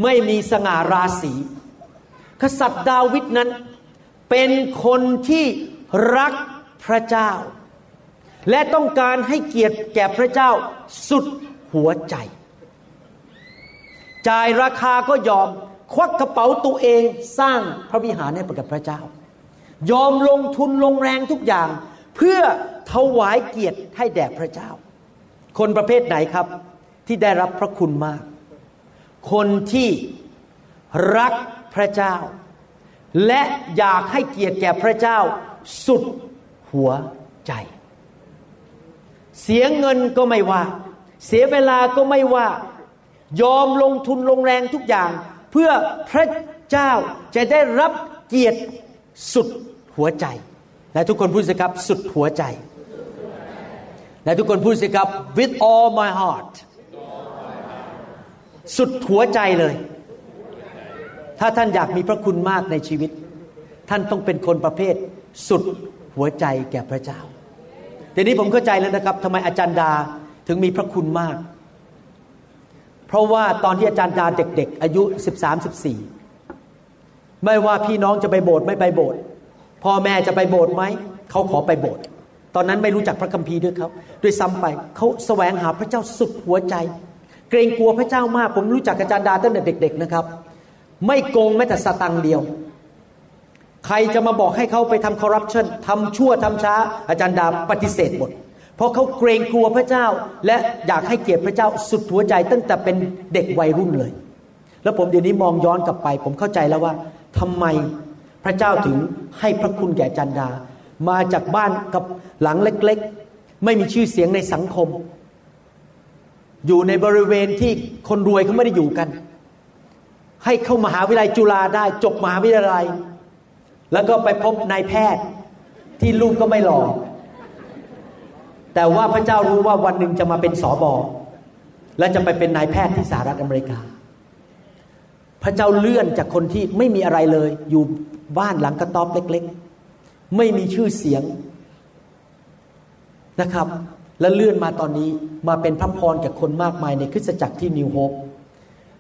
ไม่มีสง่าราศี กษัตริย์ดาวิดนั้น เป็นคนที่รักพระเจ้า และต้องการให้เกียรติแก่พระเจ้าสุดหัวใจ จ่ายราคาก็ยอมควักกระเป๋าตัวเองสร้างพระวิหารให้กับพระเจ้า ยอมลงทุนลงแรงทุกอย่าง เพื่อถวายเกียรติให้แด่พระเจ้า คนประเภทไหนครับที่ได้รับพระคุณมาก คนที่รักพระเจ้า และอยากให้เกียรติแก่พระเจ้าสุดหัวใจ เสียเงินก็ไม่ว่า เสียเวลาก็ไม่ว่า ยอมลงทุนลงแรงทุกอย่าง เพื่อพระเจ้าจะได้รับเกียรติสุดหัวใจ และทุกคนพูดสิครับสุดหัวใจ และทุกคนพูดสิครับ with all my heart สุดหัวใจเลย ถ้าท่านอยากมีพระคุณมากในชีวิต ท่านต้องเป็นคนประเภทสุดหัวใจแก่พระเจ้าทีนี้ผมเข้าใจแล้วนะครับทำไมอาจารย์ดาถึงมีพระคุณมาก เพราะว่าตอนที่อาจารย์ดาเด็ก ๆ อายุ 13-14 ไม่ว่าพี่น้องจะไปโบสถ์ไม่ไปโบสถ์พ่อแม่จะไปโบสถ์ไหม เขาขอไปโบสถ์ ตอนนั้นไม่รู้จักพระคัมภีร์ด้วยเขาด้วยซ้ำไปเขาแสวงหาพระเจ้าสุดหัวใจ เกรงกลัวพระเจ้ามาก ผมรู้จักอาจารย์ดาตั้งแต่เด็ก ๆนะครับ ไม่โกงแม้แต่สตังค์เดียว ใครจะมาบอกให้เขาไปทำคอร์รัปชันทำชั่วทำช้า อาจารย์ดาปฏิเสธหมด เพราะเขาเกรงกลัวพระเจ้า และอยากให้เกียรติพระเจ้าสุดหัวใจ ตั้งแต่เป็นเด็กวัยรุ่นเลย แล้วผมเดี๋ยวนี้มองย้อนกลับไป ผมเข้าใจแล้วว่าทำไมพระเจ้าถึงให้พระคุณแก่อาจันดา มาจากบ้านกับหลังเล็กๆ ไม่มีชื่อเสียงในสังคม อยู่ในบริเวณที่คนรวยเขาไม่ได้อยู่กัน ให้เข้ามหาวิทยาลัยจุฬาได้จบมหาวิทยาลัย แล้วก็ไปพบนายแพทย์ที่ลูกก็ไม่หล่อแต่ว่าพระเจ้ารู้ว่าวันหนึ่งจะมาเป็นสอบอและจะไปเป็นนายแพทย์ที่สหรัฐอเมริกา พระเจ้าเลื่อนจากคนที่ไม่มีอะไรเลย อยู่บ้านหลังกระต๊อบเล็กๆ ไม่มีชื่อเสียงนะครับ และเลื่อนมาตอนนี้มาเป็นพระพรแก่คนมากมายในคริสตจักรที่นิวโฮป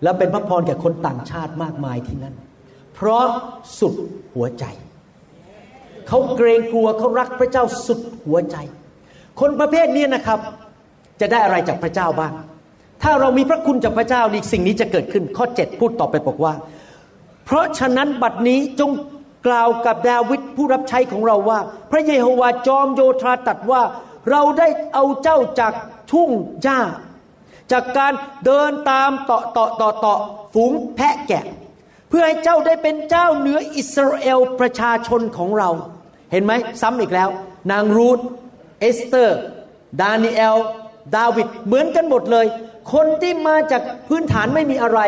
และเป็นพระพรแก่คนต่างชาติมากมายที่นั่น เพราะสุดหัวใจ เขาเกรงกลัวเขารักพระเจ้าสุดหัวใจ คนประเภทนี้นะครับ จะได้อะไรจากพระเจ้าบ้าง ถ้าเรามีพระคุณจากพระเจ้านี่สิ่งนี้จะเกิดขึ้น ข้อ 7 พูดต่อไปบอกว่า เพราะฉะนั้นบัดนี้จง กล่าวกับดาวิดผู้รับใช้ของเราว่า พระเยโฮวาจอมโยธาตรัสว่า เราได้เอาเจ้าจากทุ่งหญ้า จากการเดินตามต่อต่อต่อต่อฝูงแพะแกะ เพื่อให้เจ้าได้เป็นเจ้าเหนืออิสราเอลประชาชนของเรา เห็นไหมซ้ำอีกแล้ว นางรูธเอสเตอร์ ดานิเอล ดาวิดเหมือนกันหมดเลย คนที่มาจากพื้นฐานไม่มีอะไร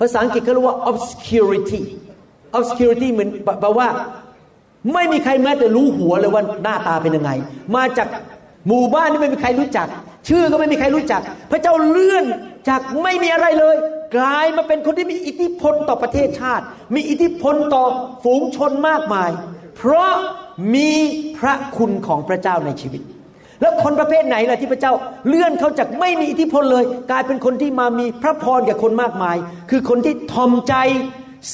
ภาษาอังกฤษเขาเรียกว่า obscurity obscurity เหมือนแปลว่า ไม่มีใครแม้แต่รู้หัวเลยว่าหน้าตาเป็นยังไง มาจากหมู่บ้านที่ไม่มีใครรู้จัก ชื่อก็ไม่มีใครรู้จัก พระเจ้าเลื่อนจากไม่มีอะไรเลย กลายมาเป็นคนที่มีอิทธิพลต่อประเทศชาติ มีอิทธิพลต่อฝูงชนมากมาย เพราะมีพระคุณของพระเจ้าในชีวิต แล้วคนประเภทไหนล่ะที่พระเจ้าเลื่อนเขาจากไม่มีอิทธิพลเลย กลายเป็นคนที่มามีพระพรแก่คนมากมาย คือคนที่ทอมใจ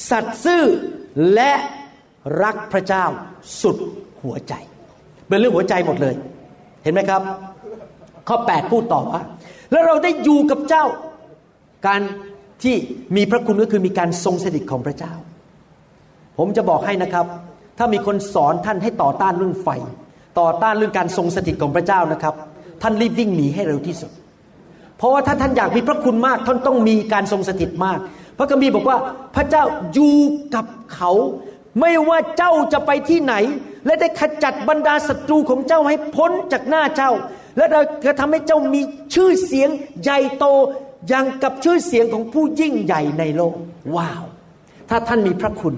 สัตย์ซื่อและรักพระเจ้าสุดหัวใจ เป็นเรื่องหัวใจหมดเลย เห็นไหมครับ ข้อ 8 พูดต่อว่า แล้วเราได้อยู่กับเจ้า การที่มีพระคุณก็คือมีการทรงสถิตของพระเจ้า ผมจะบอกให้นะครับ ถ้ามีคนสอนท่านให้ต่อต้านเรื่องไฟ ต่อต้านเรื่องการทรงสถิตของพระเจ้านะครับ ท่านรีบวิ่งหนีให้เร็วที่สุด เพราะว่าถ้าท่านอยากมีพระคุณมาก ท่านต้องมีการทรงสถิตมาก พระคัมภีร์บอกว่าพระเจ้าอยู่กับเขา ไม่ว่าเจ้าจะไปที่ไหน และได้ขจัดบรรดาศัตรูของเจ้าให้พ้นจากหน้าเจ้า และเราจะทำให้เจ้ามีชื่อเสียงใหญ่โตอย่างกับชื่อเสียงของผู้ยิ่งใหญ่ในโลก ว้าว ถ้าท่านมีพระคุณ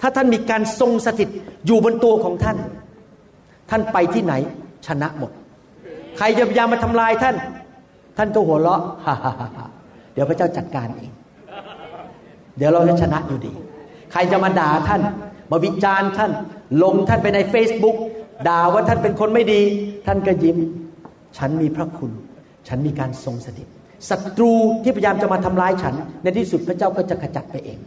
ถ้าท่านมีการทรงสถิตอยู่บนตัวของท่าน ท่านไปที่ไหนชนะหมด ใครจะพยายามมาทำลายท่าน ท่านก็หัวเราะ เดี๋ยวพระเจ้าจัดการเอง เดี๋ยวเราจะชนะอยู่ดี ใครจะมาด่าท่าน มาวิจารณ์ท่าน ลงท่านไปใน Facebook ด่าว่าท่านเป็นคนไม่ดี ท่านก็ยิ้ม ฉันมีพระคุณ ฉันมีการทรงสถิตศัตรูที่พยายามจะมาทำร้ายฉัน ในที่สุดพระเจ้าก็จะขจัดไปเอง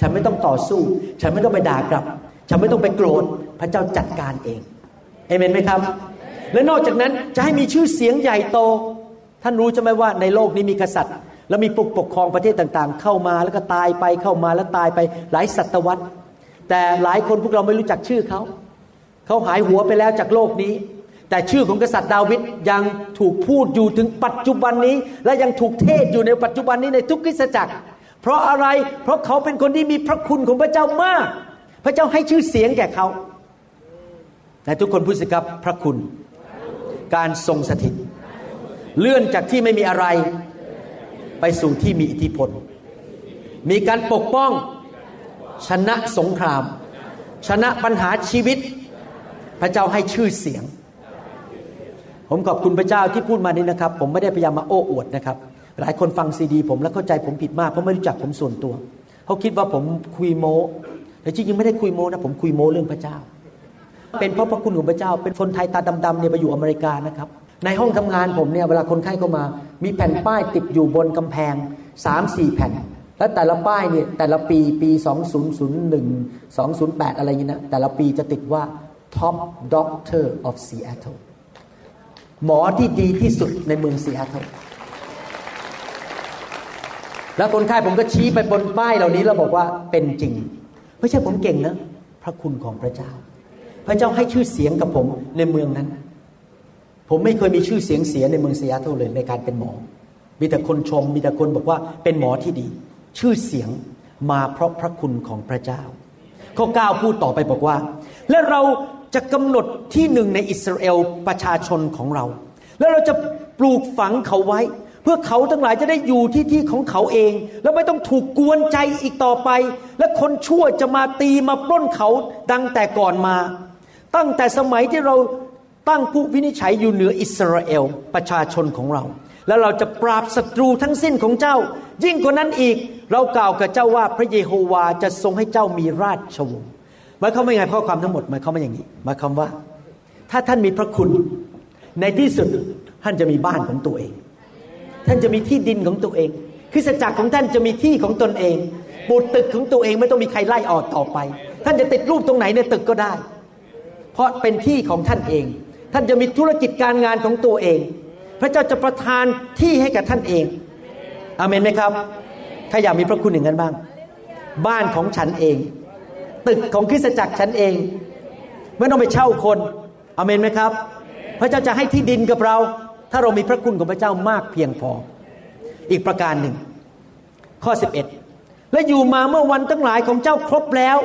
ฉันไม่ต้องต่อสู้ ฉันไม่ต้องไปด่ากลับ ฉันไม่ต้องไปโกรธ พระเจ้าจัดการเองเอเมนไหมครับ และนอกจากนั้นจะให้มีชื่อเสียงใหญ่โต ท่านรู้ใช่ไหมว่าในโลกนี้มีกษัตริย์ แล้วมีปกปกครองประเทศต่างๆ เข้ามาแล้วก็ตายไปเข้ามาแล้วตายไปหลายศตวรรษ แต่หลายคนพวกเราไม่รู้จักชื่อเขา เขาหายหัวไปแล้วจากโลกนี้ แต่ชื่อของกษัตริย์ดาวิดยังถูกพูดอยู่ถึงปัจจุบันนี้ และยังถูกเทศอยู่ในปัจจุบันนี้ในทุกคริสตจักร เพราะอะไรเพราะเขาเป็นคนที่มีพระคุณของพระเจ้ามาก พระเจ้าให้ชื่อเสียงแก่เขาแต่ทุกคนพูดสิครับพระคุณ การทรงสถิต เลื่อนจากที่ไม่มีอะไร ไปสู่ที่มีอิทธิพล มีการปกป้องชนะสงคราม ชนะปัญหาชีวิต พระเจ้าให้ชื่อเสียง ผมขอบคุณพระเจ้าที่พูดมานี้นะครับ ผมไม่ได้พยายามมาโอ้อวดนะครับ หลายคนฟังซีดี ผมแล้วเข้าใจผมผิดมากเพราะไม่รู้จักผมส่วนตัวเขาคิดว่าผมคุยโม้แต่จริงๆไม่ได้คุยโม้นะผมคุยโม้เรื่องพระเจ้า เป็นเพราะพระคุณของพระเจ้า เป็นคนไทยตาดำๆเนี่ยไปอยู่อเมริกานะครับ ในห้องทำงานผมเนี่ยเวลาคนไข้เข้ามา มีแผ่นป้ายติดอยู่บนกำแพงสามสี่แผ่น และแต่ละป้ายเนี่ยแต่ละปีปี 2001 208 อะไรอย่างนี้นะแต่ละปีจะติดว่า Top Doctor of Seattle หมอที่ดีที่สุดในเมืองซีแอตเทิลแล้วคนไข้ผมก็ชี้ไปบนป้ายเหล่านี้แล้วบอกว่าเป็นจริง ไม่ใช่ผมเก่งนะ พระคุณของพระเจ้า พระเจ้าให้ชื่อเสียงกับผมในเมืองนั้น ผมไม่เคยมีชื่อเสียงเสียในเมืองเซีแอตเทิลเลยในการเป็นหมอ มีแต่คนชม มีแต่คนบอกว่าเป็นหมอที่ดี ชื่อเสียงมาเพราะพระคุณของพระเจ้า ข้อ 9 พูดต่อไปบอกว่า และเราจะกำหนดที่หนึ่งในอิสราเอลประชาชนของเรา แล้วเราจะปลูกฝังเขาไว้ เพื่อเขาทั้งหลายจะได้อยู่ที่ที่ของเขาเอง แล้วไม่ต้องถูกกวนใจอีกต่อไป และคนชั่วจะมาตีมาปล้นเขาดังแต่ก่อนมา ตั้งแต่สมัยที่เรา ตั้งผู้วินิจฉัยอยู่เหนืออิสราเอลประชาชนของเรา แล้วเราจะปราบศัตรูทั้งสิ้นของเจ้า ยิ่งกว่านั้นอีกเรากล่าวกับเจ้าว่าพระเยโฮวาจะทรงให้เจ้ามีราชวงศ์หมายความว่าไงข้อความทั้งหมดหมายความว่าอย่างนี้หมายความว่า ถ้าท่านมีพระคุณในที่สุดท่านจะมีบ้านของตัวเอง ท่านจะมีที่ดินของตัวเองคริสตจักรของท่านจะมีที่ของตนเองปูตึกของตัวเองไม่ต้องมีใครไล่ออกต่อไป ท่านจะติดรูปตรงไหนในตึกก็ได้ เพราะเป็นที่ของท่านเอง ท่านจะมีธุรกิจการงานของตัวเอง พระเจ้าจะประทานที่ให้กับท่านเองอเมนไหมครับถ้าอยากมีพระคุณอย่างนั้นบ้าง บ้านของฉันเอง ตึกของคริสตจักรฉันเอง ไม่ต้องไปเช่าคนอเมนไหมครับ พระเจ้าจะให้ที่ดินกับเรา ถ้าเรามีพระคุณของพระเจ้ามากเพียงพอ อีกประการหนึ่ง ข้อ 11 และอยู่มาเมื่อวันทั้งหลายของเจ้าครบแล้ว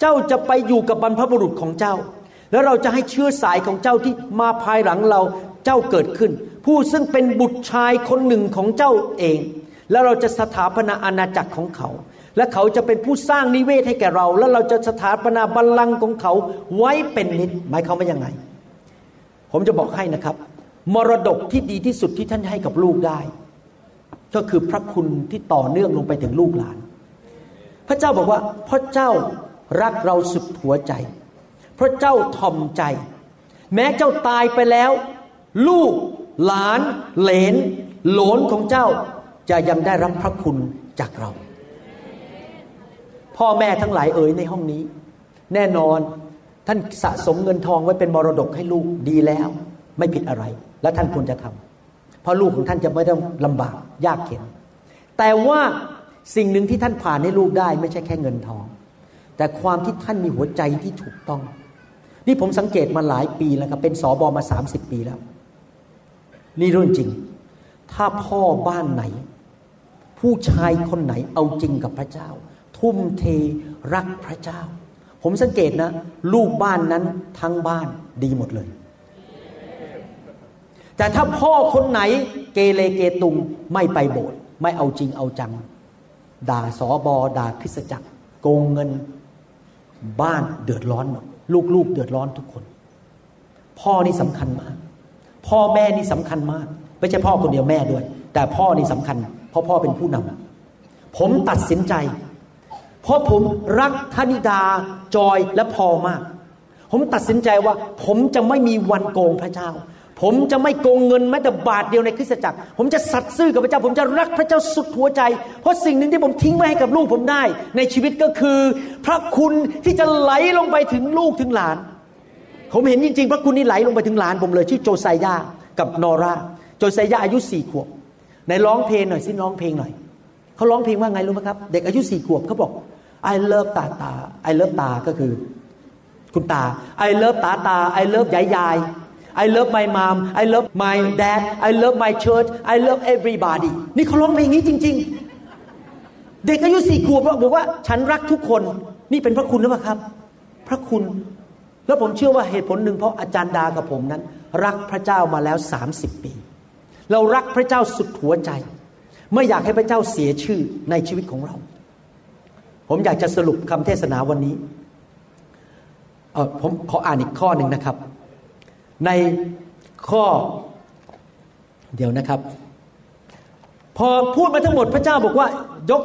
เจ้าจะไปอยู่กับบรรพบุรุษของเจ้า แล้วเราจะให้เชื้อสายของเจ้าที่มาภายหลังเราเจ้าเกิดขึ้น ผู้ซึ่งเป็นบุตรชายคนหนึ่งของเจ้าเอง แล้วเราจะสถาปนาอาณาจักรของเขา และเขาจะเป็นผู้สร้างนิเวศให้แก่เรา แล้วเราจะสถาปนาบัลลังก์ของเขาไว้เป็นนิดหมายความว่ายังไง ผมจะบอกให้นะครับ มรดกที่ดีที่สุดที่ท่านให้กับลูกได้ ก็คือพระคุณที่ต่อเนื่องลงไปถึงลูกหลาน พระเจ้าบอกว่าพระเจ้ารักเราสุดหัวใจ พระเจ้าทอมใจ แม้เจ้าตายไปแล้ว ลูกหลาน เหลน หลนของเจ้าจะยังได้รับพระคุณจากเรา พ่อแม่ทั้งหลายเอ๋ยในห้องนี้ แน่นอนท่านสะสมเงินทองไว้เป็นมรดกให้ลูกดีแล้ว ไม่ผิดอะไร และท่านควรจะทำเพราะลูกของท่านจะไม่ต้องลำบากยากเข็น แต่ว่าสิ่งหนึ่งที่ท่านผ่านให้ลูกได้ ไม่ใช่แค่เงินทอง แต่ความที่ท่านมีหัวใจที่ถูกต้อง นี่ผมสังเกตมาหลายปีแล้วครับเป็นสอบอมาสามสิบปีแล้ว นี่เรื่องจริง ถ้าพ่อบ้านไหน ผู้ชายคนไหนเอาจริงกับพระเจ้า ทุ่มเทรักพระเจ้า ผมสังเกตนะ ลูกบ้านนั้นทั้งบ้านดีหมดเลย แต่ถ้าพ่อคนไหนเกเรเกตุงไม่ไปโบสถ์ไม่เอาจริงเอาจัง ด่าสอบอด่าคริสจักรโกงเงินบ้านเดือดร้อนหมด ลูกๆเดือดร้อนทุกคน พ่อนี่สำคัญมาก พ่อแม่นี่สำคัญมาก ไม่ใช่พ่อคนเดียวแม่ด้วย แต่พ่อนี่สำคัญ เพราะพ่อเป็นผู้นำผมตัดสินใจ เพราะผมรักธนิดาจอยและพอมาก ผมตัดสินใจว่า ผมจะไม่มีวันโกงพระเจ้า ผมจะไม่โกงเงินแม้แต่บาทเดียวในคริสตจักร ผมจะสัตย์ซื่อกับพระเจ้า ผมจะรักพระเจ้าสุดหัวใจ เพราะสิ่งหนึ่งที่ผมทิ้งไว้ให้กับลูกผมได้ ในชีวิตก็คือ พระคุณที่จะไหลลงไปถึงลูกถึงหลาน ผมเห็นจริง ๆ พระคุณนี่ไหลลงไปถึงหลานผมเลยชื่อโจไซยากับนอราโจไซยาอายุสี่ขวบในร้องเพลงหน่อยสิร้องเพลงหน่อยเขาร้องเพลงว่าไงรู้ไหมครับ เด็กอายุสี่ขวบเขาบอก I love ตาตา I love ตาก็คือ คุณตา I love ตาตา I love ยายยาย I love my mom I love my dad I love my church I love everybody นี่เขาร้องเพลงนี้จริง ๆ เด็กอายุสี่ขวบบอกว่า ฉันรักทุกคน นี่เป็นพระคุณหรือเปล่าครับ พระคุณ แล้วผมเชื่อว่าเหตุผลหนึ่งเพราะอาจารย์ดากับผมนั้น รักพระเจ้ามาแล้ว 30 ปี เรารักพระเจ้าสุดหัวใจ ไม่อยากให้พระเจ้าเสียชื่อในชีวิตของเรา ผมอยากจะสรุปคำเทศนาวันนี้เออผมขออ่านอีกข้อหนึ่งนะครับ ในข้อเดี๋ยวนะครับ พอพูดมาทั้งหมดพระเจ้าบอกว่ายก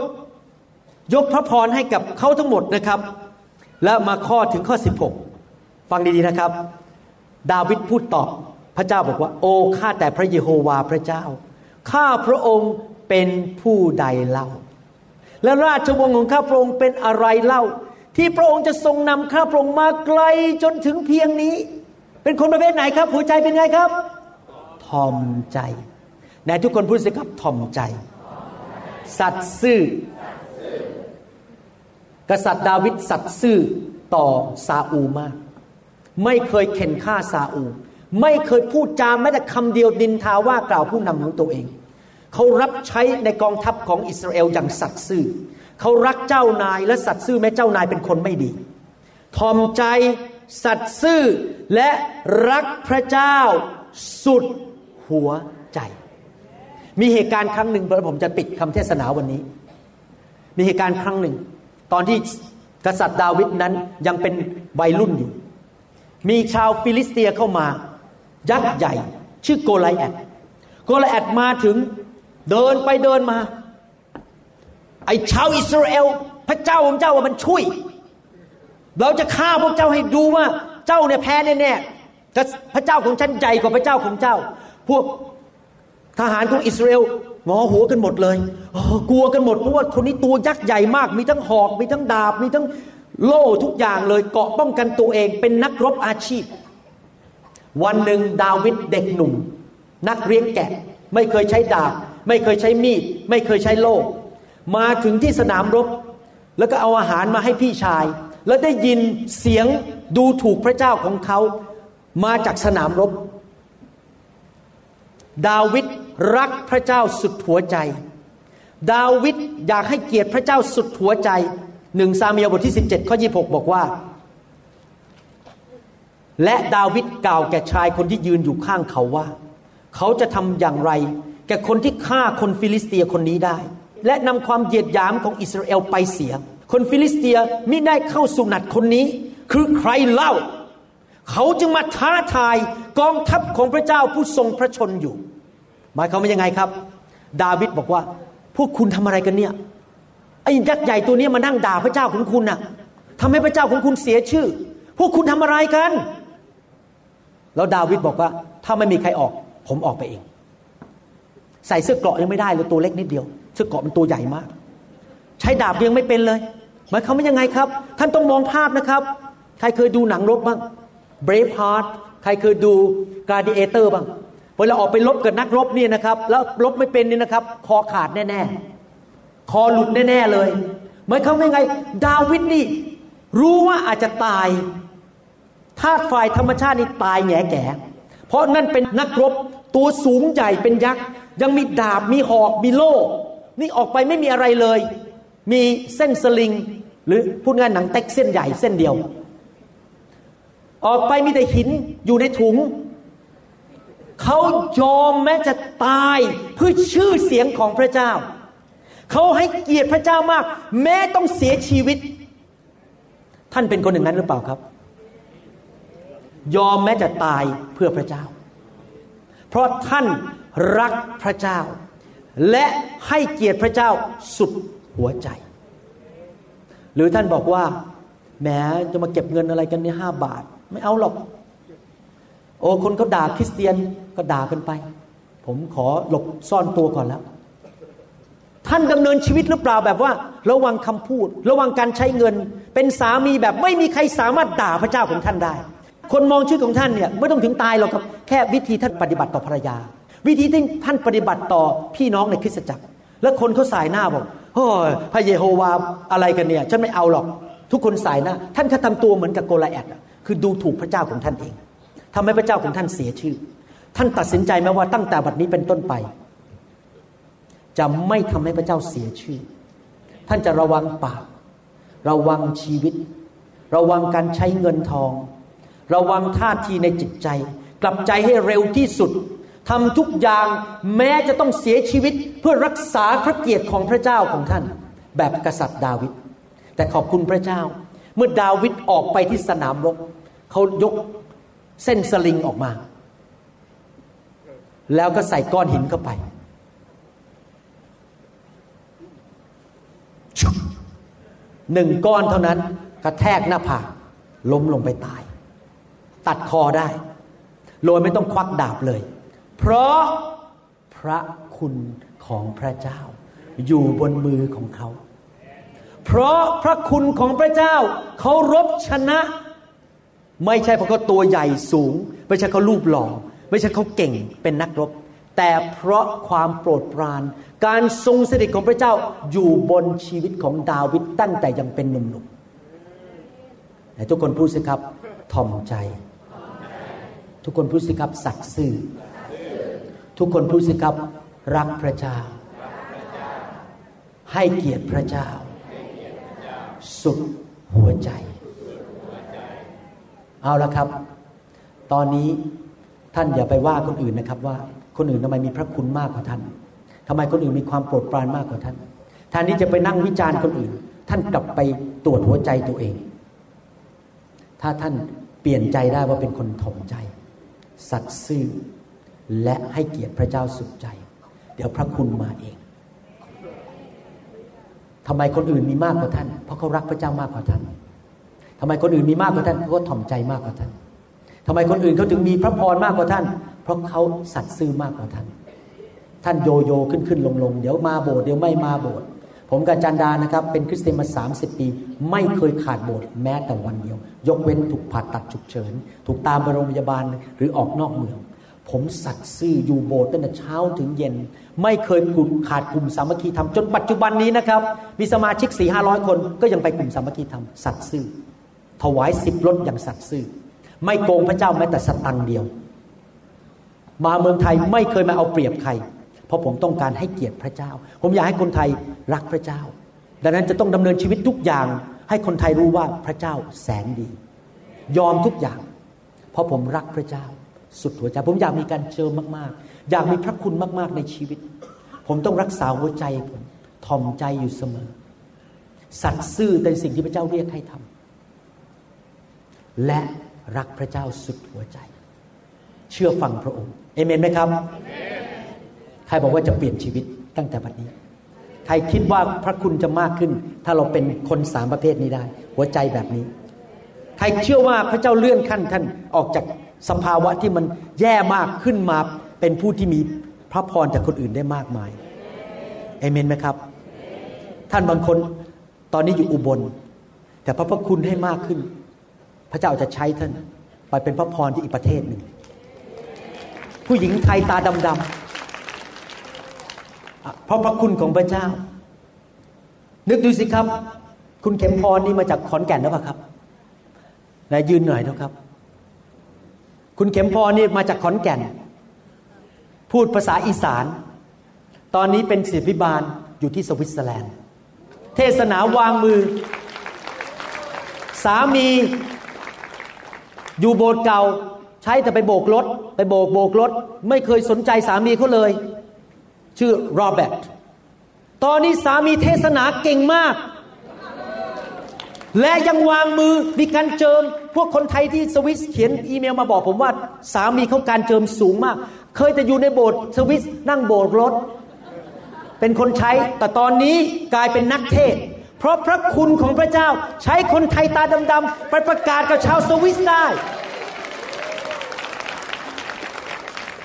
ยกพระพรให้กับเขาทั้งหมดนะครับ แล้วมาข้อถึงข้อ 16 ฟังดีๆนะครับ ดาวิดพูดตอบพระเจ้าบอกว่า โอ้ข้าแต่พระเยโฮวาพระเจ้าข้าพระองค์เป็นผู้ใดเล่า และราชวงศ์ของข้าพระองค์เป็นอะไรเล่า ที่พระองค์จะทรงนำข้าพระองค์มาไกลจนถึงเพียงนี้ เป็นคนประเภทไหนครับ หัวใจเป็นไงครับทอมใจไหนทุกคนพูดสิครับทอมใจ สัตย์ซื่อกษัตริย์ดาวิดสัตย์ซื่อต่อซาอูมาก ไม่เคยเข็นฆ่าซาอู ไม่เคยพูดจาแม้แต่คำเดียวดินทาว่ากล่าวผู้นำของตัวเอง เขารับใช้ในกองทัพของอิสราเอลอย่างสัตย์ซื่อเขารักเจ้านายและสัตย์ซื่อแม้เจ้านายเป็นคนไม่ดี ถ่อมใจ สัตย์ซื่อและรักพระเจ้าสุดหัวใจ มีเหตุการณ์ครั้งหนึ่งผมจะปิดคำเทศนาวันนี้ มีเหตุการณ์ครั้งหนึ่ง ตอนที่กษัตริย์ดาวิดนั้นยังเป็นวัยรุ่นอยู่ มีชาวฟิลิสเตียเข้ามา ยักษ์ใหญ่ ชื่อโกไลแอดโกไลแอดมาถึงเดินไปเดินมา ไอ้ชาวอิสราเอล พระเจ้าของเจ้าว่ามันช่วย เราจะฆ่าพวกเจ้าให้ดูว่าเจ้าเนี่ยแพ้แน่ๆพระเจ้าของฉันใหญ่กว่าพระเจ้าของเจ้า พวกทหารของอิสราเอลงอหัวกันหมดเลยกลัวกันหมดเพราะว่าคนนี้ตัวยักษ์ใหญ่มาก มีทั้งหอก มีทั้งดาบ มีทั้งโล่ทุกอย่างเลยเกาะป้องกันตัวเอง เป็นนักรบอาชีพ วันหนึ่งดาวิดเด็กหนุ่ม นักเรียงแกะ ไม่เคยใช้ดาบ ไม่เคยใช้มีด ไม่เคยใช้โล่มาถึงที่สนามรบ แล้วก็เอาอาหารมาให้พี่ชาย แล้วได้ยินเสียงดูถูกพระเจ้าของเขามาจากสนามรบ ดาวิดรักพระเจ้าสุดหัวใจ ดาวิดอยากให้เกียรติพระเจ้าสุดหัวใจหนึ่งซามียบทที่ 17 ข้อ 26 บอกว่า และดาวิดกล่าวแก่ชายคนที่ยืนอยู่ข้างเขาว่า เขาจะทำอย่างไร แก่คนที่ฆ่าคนฟิลิสเตียคนนี้ได้ และนำความเหยียดหยามของอิสราเอลไปเสีย คนฟิลิสเตียมิได้เข้าสุหนัตคนนี้ คือใครเล่า เขาจึงมาท้าทายกองทัพของพระเจ้าผู้ทรงพระชนม์อยู่ หมายความว่ายังไงครับ ดาวิดบอกว่า พวกคุณทำอะไรกันเนี่ยไอ้ยักษ์ใหญ่ตัวนี้มานั่งด่าพระเจ้าของคุณน่ะทำให้พระเจ้าของคุณเสียชื่อ พวกคุณทำอะไรกัน แล้วดาวิดบอกว่า ถ้าไม่มีใครออก ผมออกไปเอง ใส่เสื้อเกราะยังไม่ได้เลยตัวเล็กนิดเดียว เสื้อเกราะมันตัวใหญ่มาก ใช้ดาบยังไม่เป็นเลย หมายความว่ายังไงครับ ท่านต้องมองภาพนะครับ ใครเคยดูหนังรบบ้าง Brave Heart ใครเคยดู Gladiator บ้างเวลาออกไปลบกับนักรบเนี่ยนะครับ แล้วลบไม่เป็นเนี่ยนะครับ คอขาดแน่ ๆ คอหลุดแน่ ๆ เลยหมายความว่ายังไง ดาวิดนี่ รู้ว่าอาจจะตายธาตุฝ่ายธรรมชาตินี่ตายแง่แก่ เพราะนั่นเป็นนักรบตัวสูงใหญ่เป็นยักษ์ ยังมีดาบมีหอกมีโล่ นี่ออกไปไม่มีอะไรเลย มีเส้นสลิง หรือพูดง่ายหนังเต็กเส้นใหญ่เส้นเดียว ออกไปมีแต่หินอยู่ในถุง เขายอมแม้จะตายเพื่อชื่อเสียงของพระเจ้า เขาให้เกียรติพระเจ้ามาก แม้ต้องเสียชีวิต ท่านเป็นคนอย่งนั้นหรือเปล่าครับ ยอมแม้จะตายเพื่อพระเจ้า เพราะท่านรักพระเจ้า และให้เกียรติพระเจ้าสุด หัวใจ หรือท่านบอกว่าแหมจะมาเก็บเงินอะไรกันเนี่ยห้าบาท ไม่เอาหรอก โอ้คนเขาด่าคริสเตียนก็ด่ากันไป ผมขอหลบซ่อนตัวก่อนแล้วท่านดำเนินชีวิตหรือเปล่าแบบว่า ระวังคำพูด ระวังการใช้เงิน เป็นสามีแบบไม่มีใครสามารถด่าพระเจ้าของท่านได้ คนมองชีวิตของท่านเนี่ยไม่ต้องถึงตายหรอกครับแค่วิธีท่านปฏิบัติต่อภรรยา วิธีที่ท่านปฏิบัติต่อพี่น้องในคริสตจักร แล้วคนเขาสายหน้าบอก โอ้ยพระเยโฮวาอะไรกันเนี่ย ฉันไม่เอาหรอก ทุกคนสายน้าท่านแค่ทำตัวเหมือนกับโกลาแอดคือดูถูกพระเจ้าของท่านเองทำให้พระเจ้าของท่านเสียชื่อ ท่านตัดสินใจไหมว่าตั้งแต่บัดนี้เป็นต้นไป จะไม่ทำให้พระเจ้าเสียชื่อ ท่านจะระวังปาก ระวังชีวิต ระวังการใช้เงินทอง ระวังท่าทีในจิตใจ กลับใจให้เร็วที่สุด ทำทุกอย่างแม้จะต้องเสียชีวิตเพื่อรักษาพระเกียรติของพระเจ้าของท่าน แบบกษัตริย์ดาวิดแต่ขอบคุณพระเจ้า เมื่อดาวิดออกไปที่สนามรบเขายกเส้นสลิงออกมา แล้วก็ใส่ก้อนหินเข้าไป หนึ่งก้อนเท่านั้นกระแทกหน้าผากล้มลงไปตาย ตัดคอได้ โดยไม่ต้องควักดาบเลย เพราะพระคุณของพระเจ้า อยู่บนมือของเขา เพราะพระคุณของพระเจ้า เขารบชนะ ไม่ใช่เพราะเขาตัวใหญ่สูง ไม่ใช่เขารูปหล่อไม่ใช่เขาเก่งเป็นนักรบ แต่เพราะความโปรดปราน การทรงสถิตของพระเจ้าอยู่บนชีวิตของดาวิดตั้งแต่ยังเป็นหนุ่มๆแต่ทุกคนพูดสิครับทอมใจ ทุกคนพูดสิครับสัตย์ซื่อ ทุกคนพูดสิครับ รักพระเจ้า ให้เกียรติพระเจ้า สุดหัวใจ เอาละครับ ตอนนี้ท่านอย่าไปว่าคนอื่นนะครับว่า คนอื่นทำไมมีพระคุณมากกว่าท่านทำไมคนอื่นมีความโปรดปรานมากกว่าท่านแทนที่จะไปนั่งวิจารณ์คนอื่น ท่านกลับไปตรวจหัวใจตัวเอง ถ้าท่านเปลี่ยนใจได้ว่าเป็นคนถ่อมใจ สัตย์ซื่อ และให้เกียรติพระเจ้าสุดใจ เดี๋ยวพระคุณมาเองทำไมคนอื่นมีมากกว่าท่าน เพราะเขารักพระเจ้ามากกว่าท่านทำไมคนอื่นมีมากกว่าท่านเพราะเขาถ่อมใจมากกว่าท่านทำไมคนอื่นเขาถึงมีพระพรมากกว่าท่าน เพราะเขาสัตย์ซื่อมากกว่าท่าน ท่านโยโย่ขึ้นขึ้นลงลงเดี๋ยวมาโบสถ์เดี๋ยวไม่มาโบสถ์ผมกับจันดานะครับ เป็นคริสเตียนมา 30 ปี ไม่เคยขาดโบสถ์แม้แต่วันเดียว ยกเว้นถูกผ่าตัดฉุกเฉิน ถูกตามไปโรงพยาบาลหรือออกนอกเมือง ผมสัตย์ซื่ออยู่โบสถ์ตั้งแต่เช้าถึงเย็น ไม่เคยกุขาดกลุ่มสามัคคีธรรมจนปัจจุบันนี้นะครับ มีสมาชิกสี่ห้าร้อยคน ก็ยังไปกลุ่มสามัคคีธรรมสัตย์ซื่อ ถวายสิบรถอย่างสัตย์ซื่อ ไม่โกงพระเจ้าแม้แต่สตังค์เดียว มาเมืองไทยไม่เคยมาเอาเปรียบใคร เพราะผมต้องการให้เกียรติพระเจ้า ผมอยากให้คนไทยรักพระเจ้า ดังนั้นจะต้องดำเนินชีวิตทุกอย่าง ให้คนไทยรู้ว่าพระเจ้าแสนดี ยอมทุกอย่าง เพราะผมรักพระเจ้า สุดหัวใจ ผมอยากมีการเจิมมากๆ อยากมีพระคุณมากๆในชีวิต ผมต้องรักษาหัวใจผมทอมใจอยู่เสมอ สัตย์ซื่อในสิ่งที่พระเจ้าเรียกให้ทำและรักพระเจ้าสุดหัวใจ เชื่อฟังพระองค์เอเมนไหมครับใครบอกว่าจะเปลี่ยนชีวิตตั้งแต่บัดนี้ ใครคิดว่าพระคุณจะมากขึ้น ถ้าเราเป็นคนสามประเภทนี้ได้ หัวใจแบบนี้ ใครเชื่อว่าพระเจ้าเลื่อนขั้นท่านออกจาก สภาวะที่มันแย่มากขึ้นมาเป็นผู้ที่มีพระพรจากคนอื่นได้มากมายเอเมนไหมครับ ท่านบางคนตอนนี้อยู่อุบล แต่พระพระคุณให้มากขึ้น พระเจ้าจะใช้ท่านไปเป็นพระพรที่อีกประเทศหนึ่ง ผู้หญิงไทยตาดำๆเพราะพระคุณของพระเจ้า นึกดูสิครับ คุณเข็มพรนี่มาจากขอนแก่นหรือเปล่าครับนายยืนหน่อยนะครับ คุณเข็มพรนี่มาจากขอนแก่น พูดภาษาอีสาน ตอนนี้เป็นศิษยาภิบาลอยู่ที่สวิตเซอร์แลนด์ เทศนาวางมือ สามีอยู่โบสถ์เก่า ใช้แต่ไปโบกรถ ไปโบกโบกรถ ไม่เคยสนใจสามีเขาเลย ชื่อโรเบิร์ตตอนนี้สามีเทศนาเก่งมาก และยังวางมือมีการเจิม พวกคนไทยที่สวิสเขียนอีเมลมาบอกผมว่า สามีเขาการเจิมสูงมาก เคยแต่อยู่ในโบสถ์สวิสนั่งโบสถ์รถ เป็นคนใช้แต่ตอนนี้กลายเป็นนักเทศ เพราะพระคุณของพระเจ้าใช้คนไทยตาดำๆไปประกาศกับชาวสวิสได้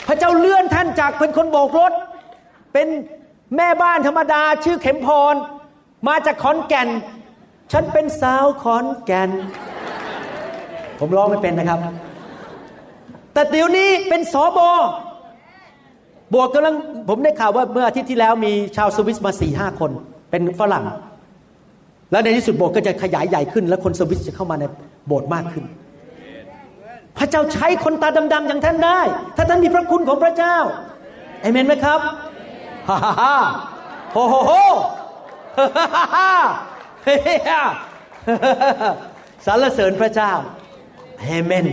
พระเจ้าเลื่อนท่านจากเป็นคนโบกรถ เป็นแม่บ้านธรรมดาชื่อเข็มพร มาจากขอนแก่น ฉันเป็นสาวขอนแก่น ผมร้องไม่เป็นนะครับ แต่เดี๋ยวนี้เป็นสอบอบวกกำลังผมได้ข่าวว่าเมื่ออาทิตย์ที่แล้วมีชาวสวิสมาสี่ห้าคน เป็นฝรั่ง แล้วในที่สุดโบสถ์ก็จะขยายใหญ่ขึ้น และคนสวิสจะเข้ามาในโบสถ์มากขึ้น พระเจ้าใช้คนตาดำๆอย่างท่านได้ ถ้าท่านมีพระคุณของพระเจ้าเอเมนไหมครับฮ่าฮ่าฮ่าโฮโฮโฮฮ่าฮ่าฮ่าเฮียสรรเสริญพระเจ้า เอเมน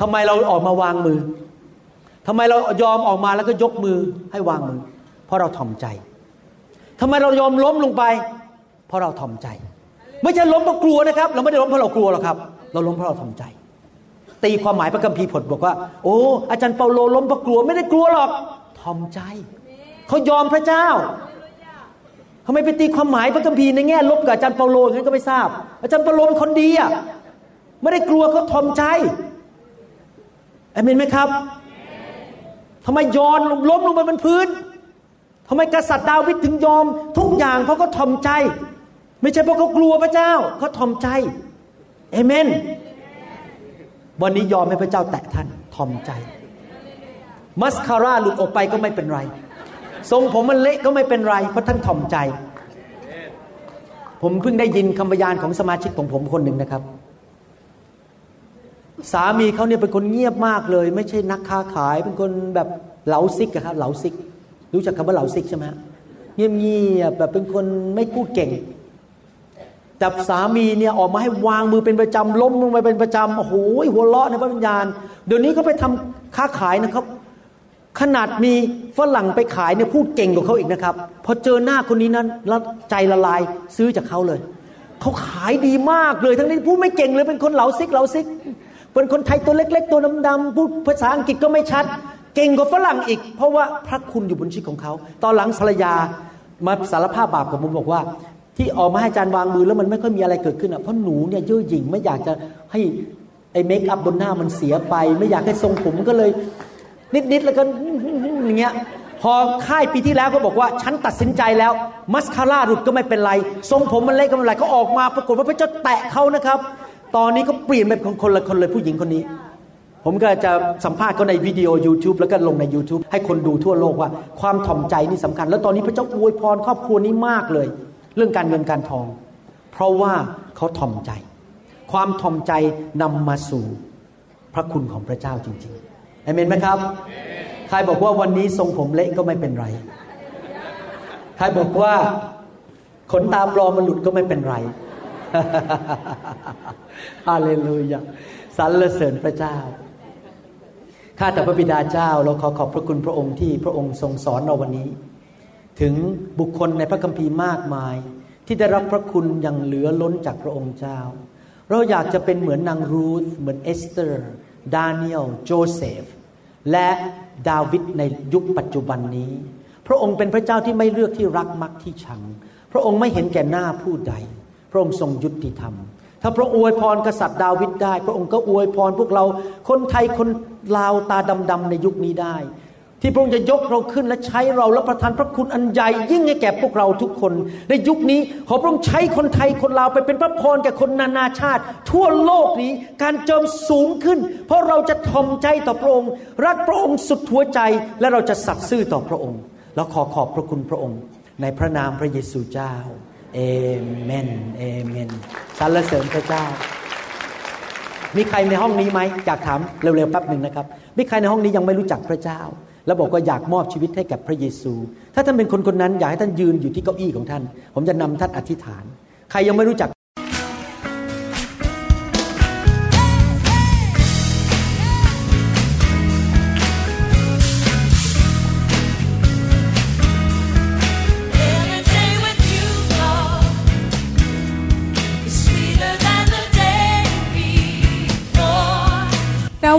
ทำไมเราออกมาวางมือทำไมเรายอมออกมาแล้วก็ยกมือให้วางมือ เพราะเราถ่อมใจทำไมเรายอมล้มลงไป เพราะเราถ่อมใจ ไม่ใช่ล้มเพราะกลัวนะครับ เราไม่ได้ล้มเพราะเรากลัวหรอกครับ เราล้มเพราะเราถ่อมใจ ตีความหมายพระคัมภีร์ผลบอกว่า โอ้ อาจารย์เปาโลล้มเพราะกลัวไม่ได้กลัวหรอกถ่อมใจเขายอมพระเจ้าทำไมไปตีความหมายพระคัมภีร์ในแง่ลบกับอาจารย์เปาโลอย่างนั้นก็ไม่ทราบ อาจารย์เปาโลเป็นคนดีอะ ไม่ได้กลัวเขาถ่อมใจเอเมนไหมครับทำไมยอนล้มลงไปบนพื้นทำไมกษัตริย์ดาวิดถึงยอม ทุกอย่างเพราะเขาทอมใจ ไม่ใช่เพราะเขากลัวพระเจ้าเขาทอมใจเอเมน วันนี้ยอมให้พระเจ้าแตะท่านทอมใจ มัสคาร่าหลุดออกไปก็ไม่เป็นไร ทรงผมมันเละก็ไม่เป็นไร เพราะท่านทอมใจ ผมเพิ่งได้ยินคำพยานของสมาชิกของผมคนหนึ่งนะครับ สามีเขาเนี่ยเป็นคนเงียบมากเลย ไม่ใช่นักค้าขาย เป็นคนแบบเหลาซิกครับเหลาซิก รู้จักคำว่าเหลาซิกใช่ไหมเงียบเงียบแบบเป็นคนไม่พูดเก่งแต่สามีเนี่ยออกมาให้วางมือเป็นประจำล้มลงไปเป็นประจำโอ้โหหัวเราะในพระวิญญาณ เดี๋ยวนี้เขาไปทำค้าขายนะครับ ขนาดมีฝรั่งไปขายเนี่ยพูดเก่งกว่าเขาอีกนะครับ พอเจอหน้าคนนี้นั้นแล้วใจละลายซื้อจากเขาเลยเขาขายดีมากเลย ทั้งนี้พูดไม่เก่งเลยเป็นคนเหลาซิกเหลาซิก เป็นคนไทยตัวเล็ก ๆ ตัวดำๆพูดภาษาอังกฤษก็ไม่ชัด เก่งกว่าฝรั่งอีก เพราะว่าพระคุณอยู่บนชีวิตของเขา ตอนหลังภรรยามาสารภาพบาปกับผมบอกว่า ที่ออกมาให้อาจารย์วางมือแล้วมันไม่ค่อยมีอะไรเกิดขึ้นอะเพราะหนูเนี่ยเย่อหยิ่งไม่อยากจะให้ไอ้เมคอัพบนหน้ามันเสียไป ไม่อยากให้ทรงผมก็เลย นิดๆแล้วก็อย่างเงี้ยพอค่ายปีที่แล้วก็บอกว่า ฉันตัดสินใจแล้ว มัสคาร่าหลุดก็ไม่เป็นไร ทรงผมมันเล็กก็ไม่เป็นไรเขาออกมาปรากฏว่าพระเจ้าแตะเขานะครับ ตอนนี้ก็เปลี่ยนเป็นคนละคนเลยผู้หญิงคนนี้ ผมก็จะสัมภาษณ์เขาในวิดีโอ YouTube แล้วก็ลงใน YouTube ให้คนดูทั่วโลกว่าความถ่อมใจนี่สำคัญ แล้วตอนนี้พระเจ้าอวยพรครอบครัวนี้มากเลย เรื่องการเงินการทอง เพราะว่าเขาถ่อมใจ ความถ่อมใจนำมาสู่พระคุณของพระเจ้าจริงๆเอเมนไหมครับ ใครบอกว่าวันนี้ทรงผมเละก็ไม่เป็นไร ใครบอกว่าขนตาปลอมมันหลุดก็ไม่เป็นไร ฮาเลลูยาสรรเสริญพระเจ้า ข้าแต่พระบิดาเจ้าเราขอขอบพระคุณพระองค์ที่พระองค์ทรงสอนเราวันนี้ ถึงบุคคลในพระคัมภีร์มากมาย ที่ได้รับพระคุณอย่างเหลือล้นจากพระองค์เจ้า เราอยากจะเป็นเหมือนนางรูธเหมือนเอสเตอร์ ดาเนียล โจเซฟ และดาวิดในยุคปัจจุบันนี้ พระองค์เป็นพระเจ้าที่ไม่เลือกที่รักมักที่ชัง พระองค์ไม่เห็นแก่หน้าผู้ใด พระองค์ทรงยุติธรรม ถ้าพระอวยพรกษัตริย์ดาวิดได้ พระองค์ก็อวยพรพวกเราคนไทยคนลาวตาดำๆในยุคนี้ได้ ที่พระองค์จะยกเราขึ้นและใช้เราและประทานพระคุณอันใหญ่ยิ่งให้แก่พวกเราทุกคน ในยุคนี้ขอพระองค์ใช้คนไทยคนลาวไปเป็นพระพรแก่คนนานาชาติ ทั่วโลกนี้การเจิมสูงขึ้น เพราะเราจะทอมใจต่อพระองค์ รักพระองค์สุดหัวใจและเราจะสัตย์ซื่อต่อพระองค์ แล้วขอขอบพระคุณพระองค์ ในพระนามพระเยซูเจ้า เอเมน เอเมนสรรเสริญพระเจ้า มีใครในห้องนี้ไหมอยากถามเร็วๆแป๊บหนึ่งนะครับ มีใครในห้องนี้ยังไม่รู้จักพระเจ้า แล้วบอกว่าอยากมอบชีวิตให้กับพระเยซู ถ้าท่านเป็นคนคนนั้นอยากให้ท่านยืนอยู่ที่เก้าอี้ของท่าน ผมจะนำท่านอธิษฐาน ใครยังไม่รู้จัก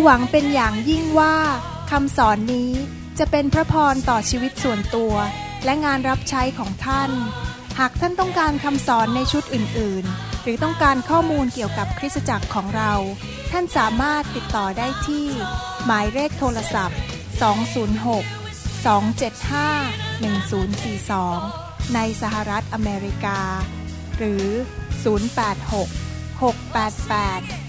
หวังเป็นอย่างยิ่งว่าคำสอนนี้จะเป็นพระพรต่อชีวิตส่วนตัว และงานรับใช้ของท่าน หากท่านต้องการคำสอนในชุดอื่น ๆ หรือต้องการข้อมูลเกี่ยวกับคริสตจักรของเรา ท่านสามารถติดต่อได้ที่ หมายเลขโทรศัพท์ 206 275 1042 ในสหรัฐอเมริกา หรือ 086 688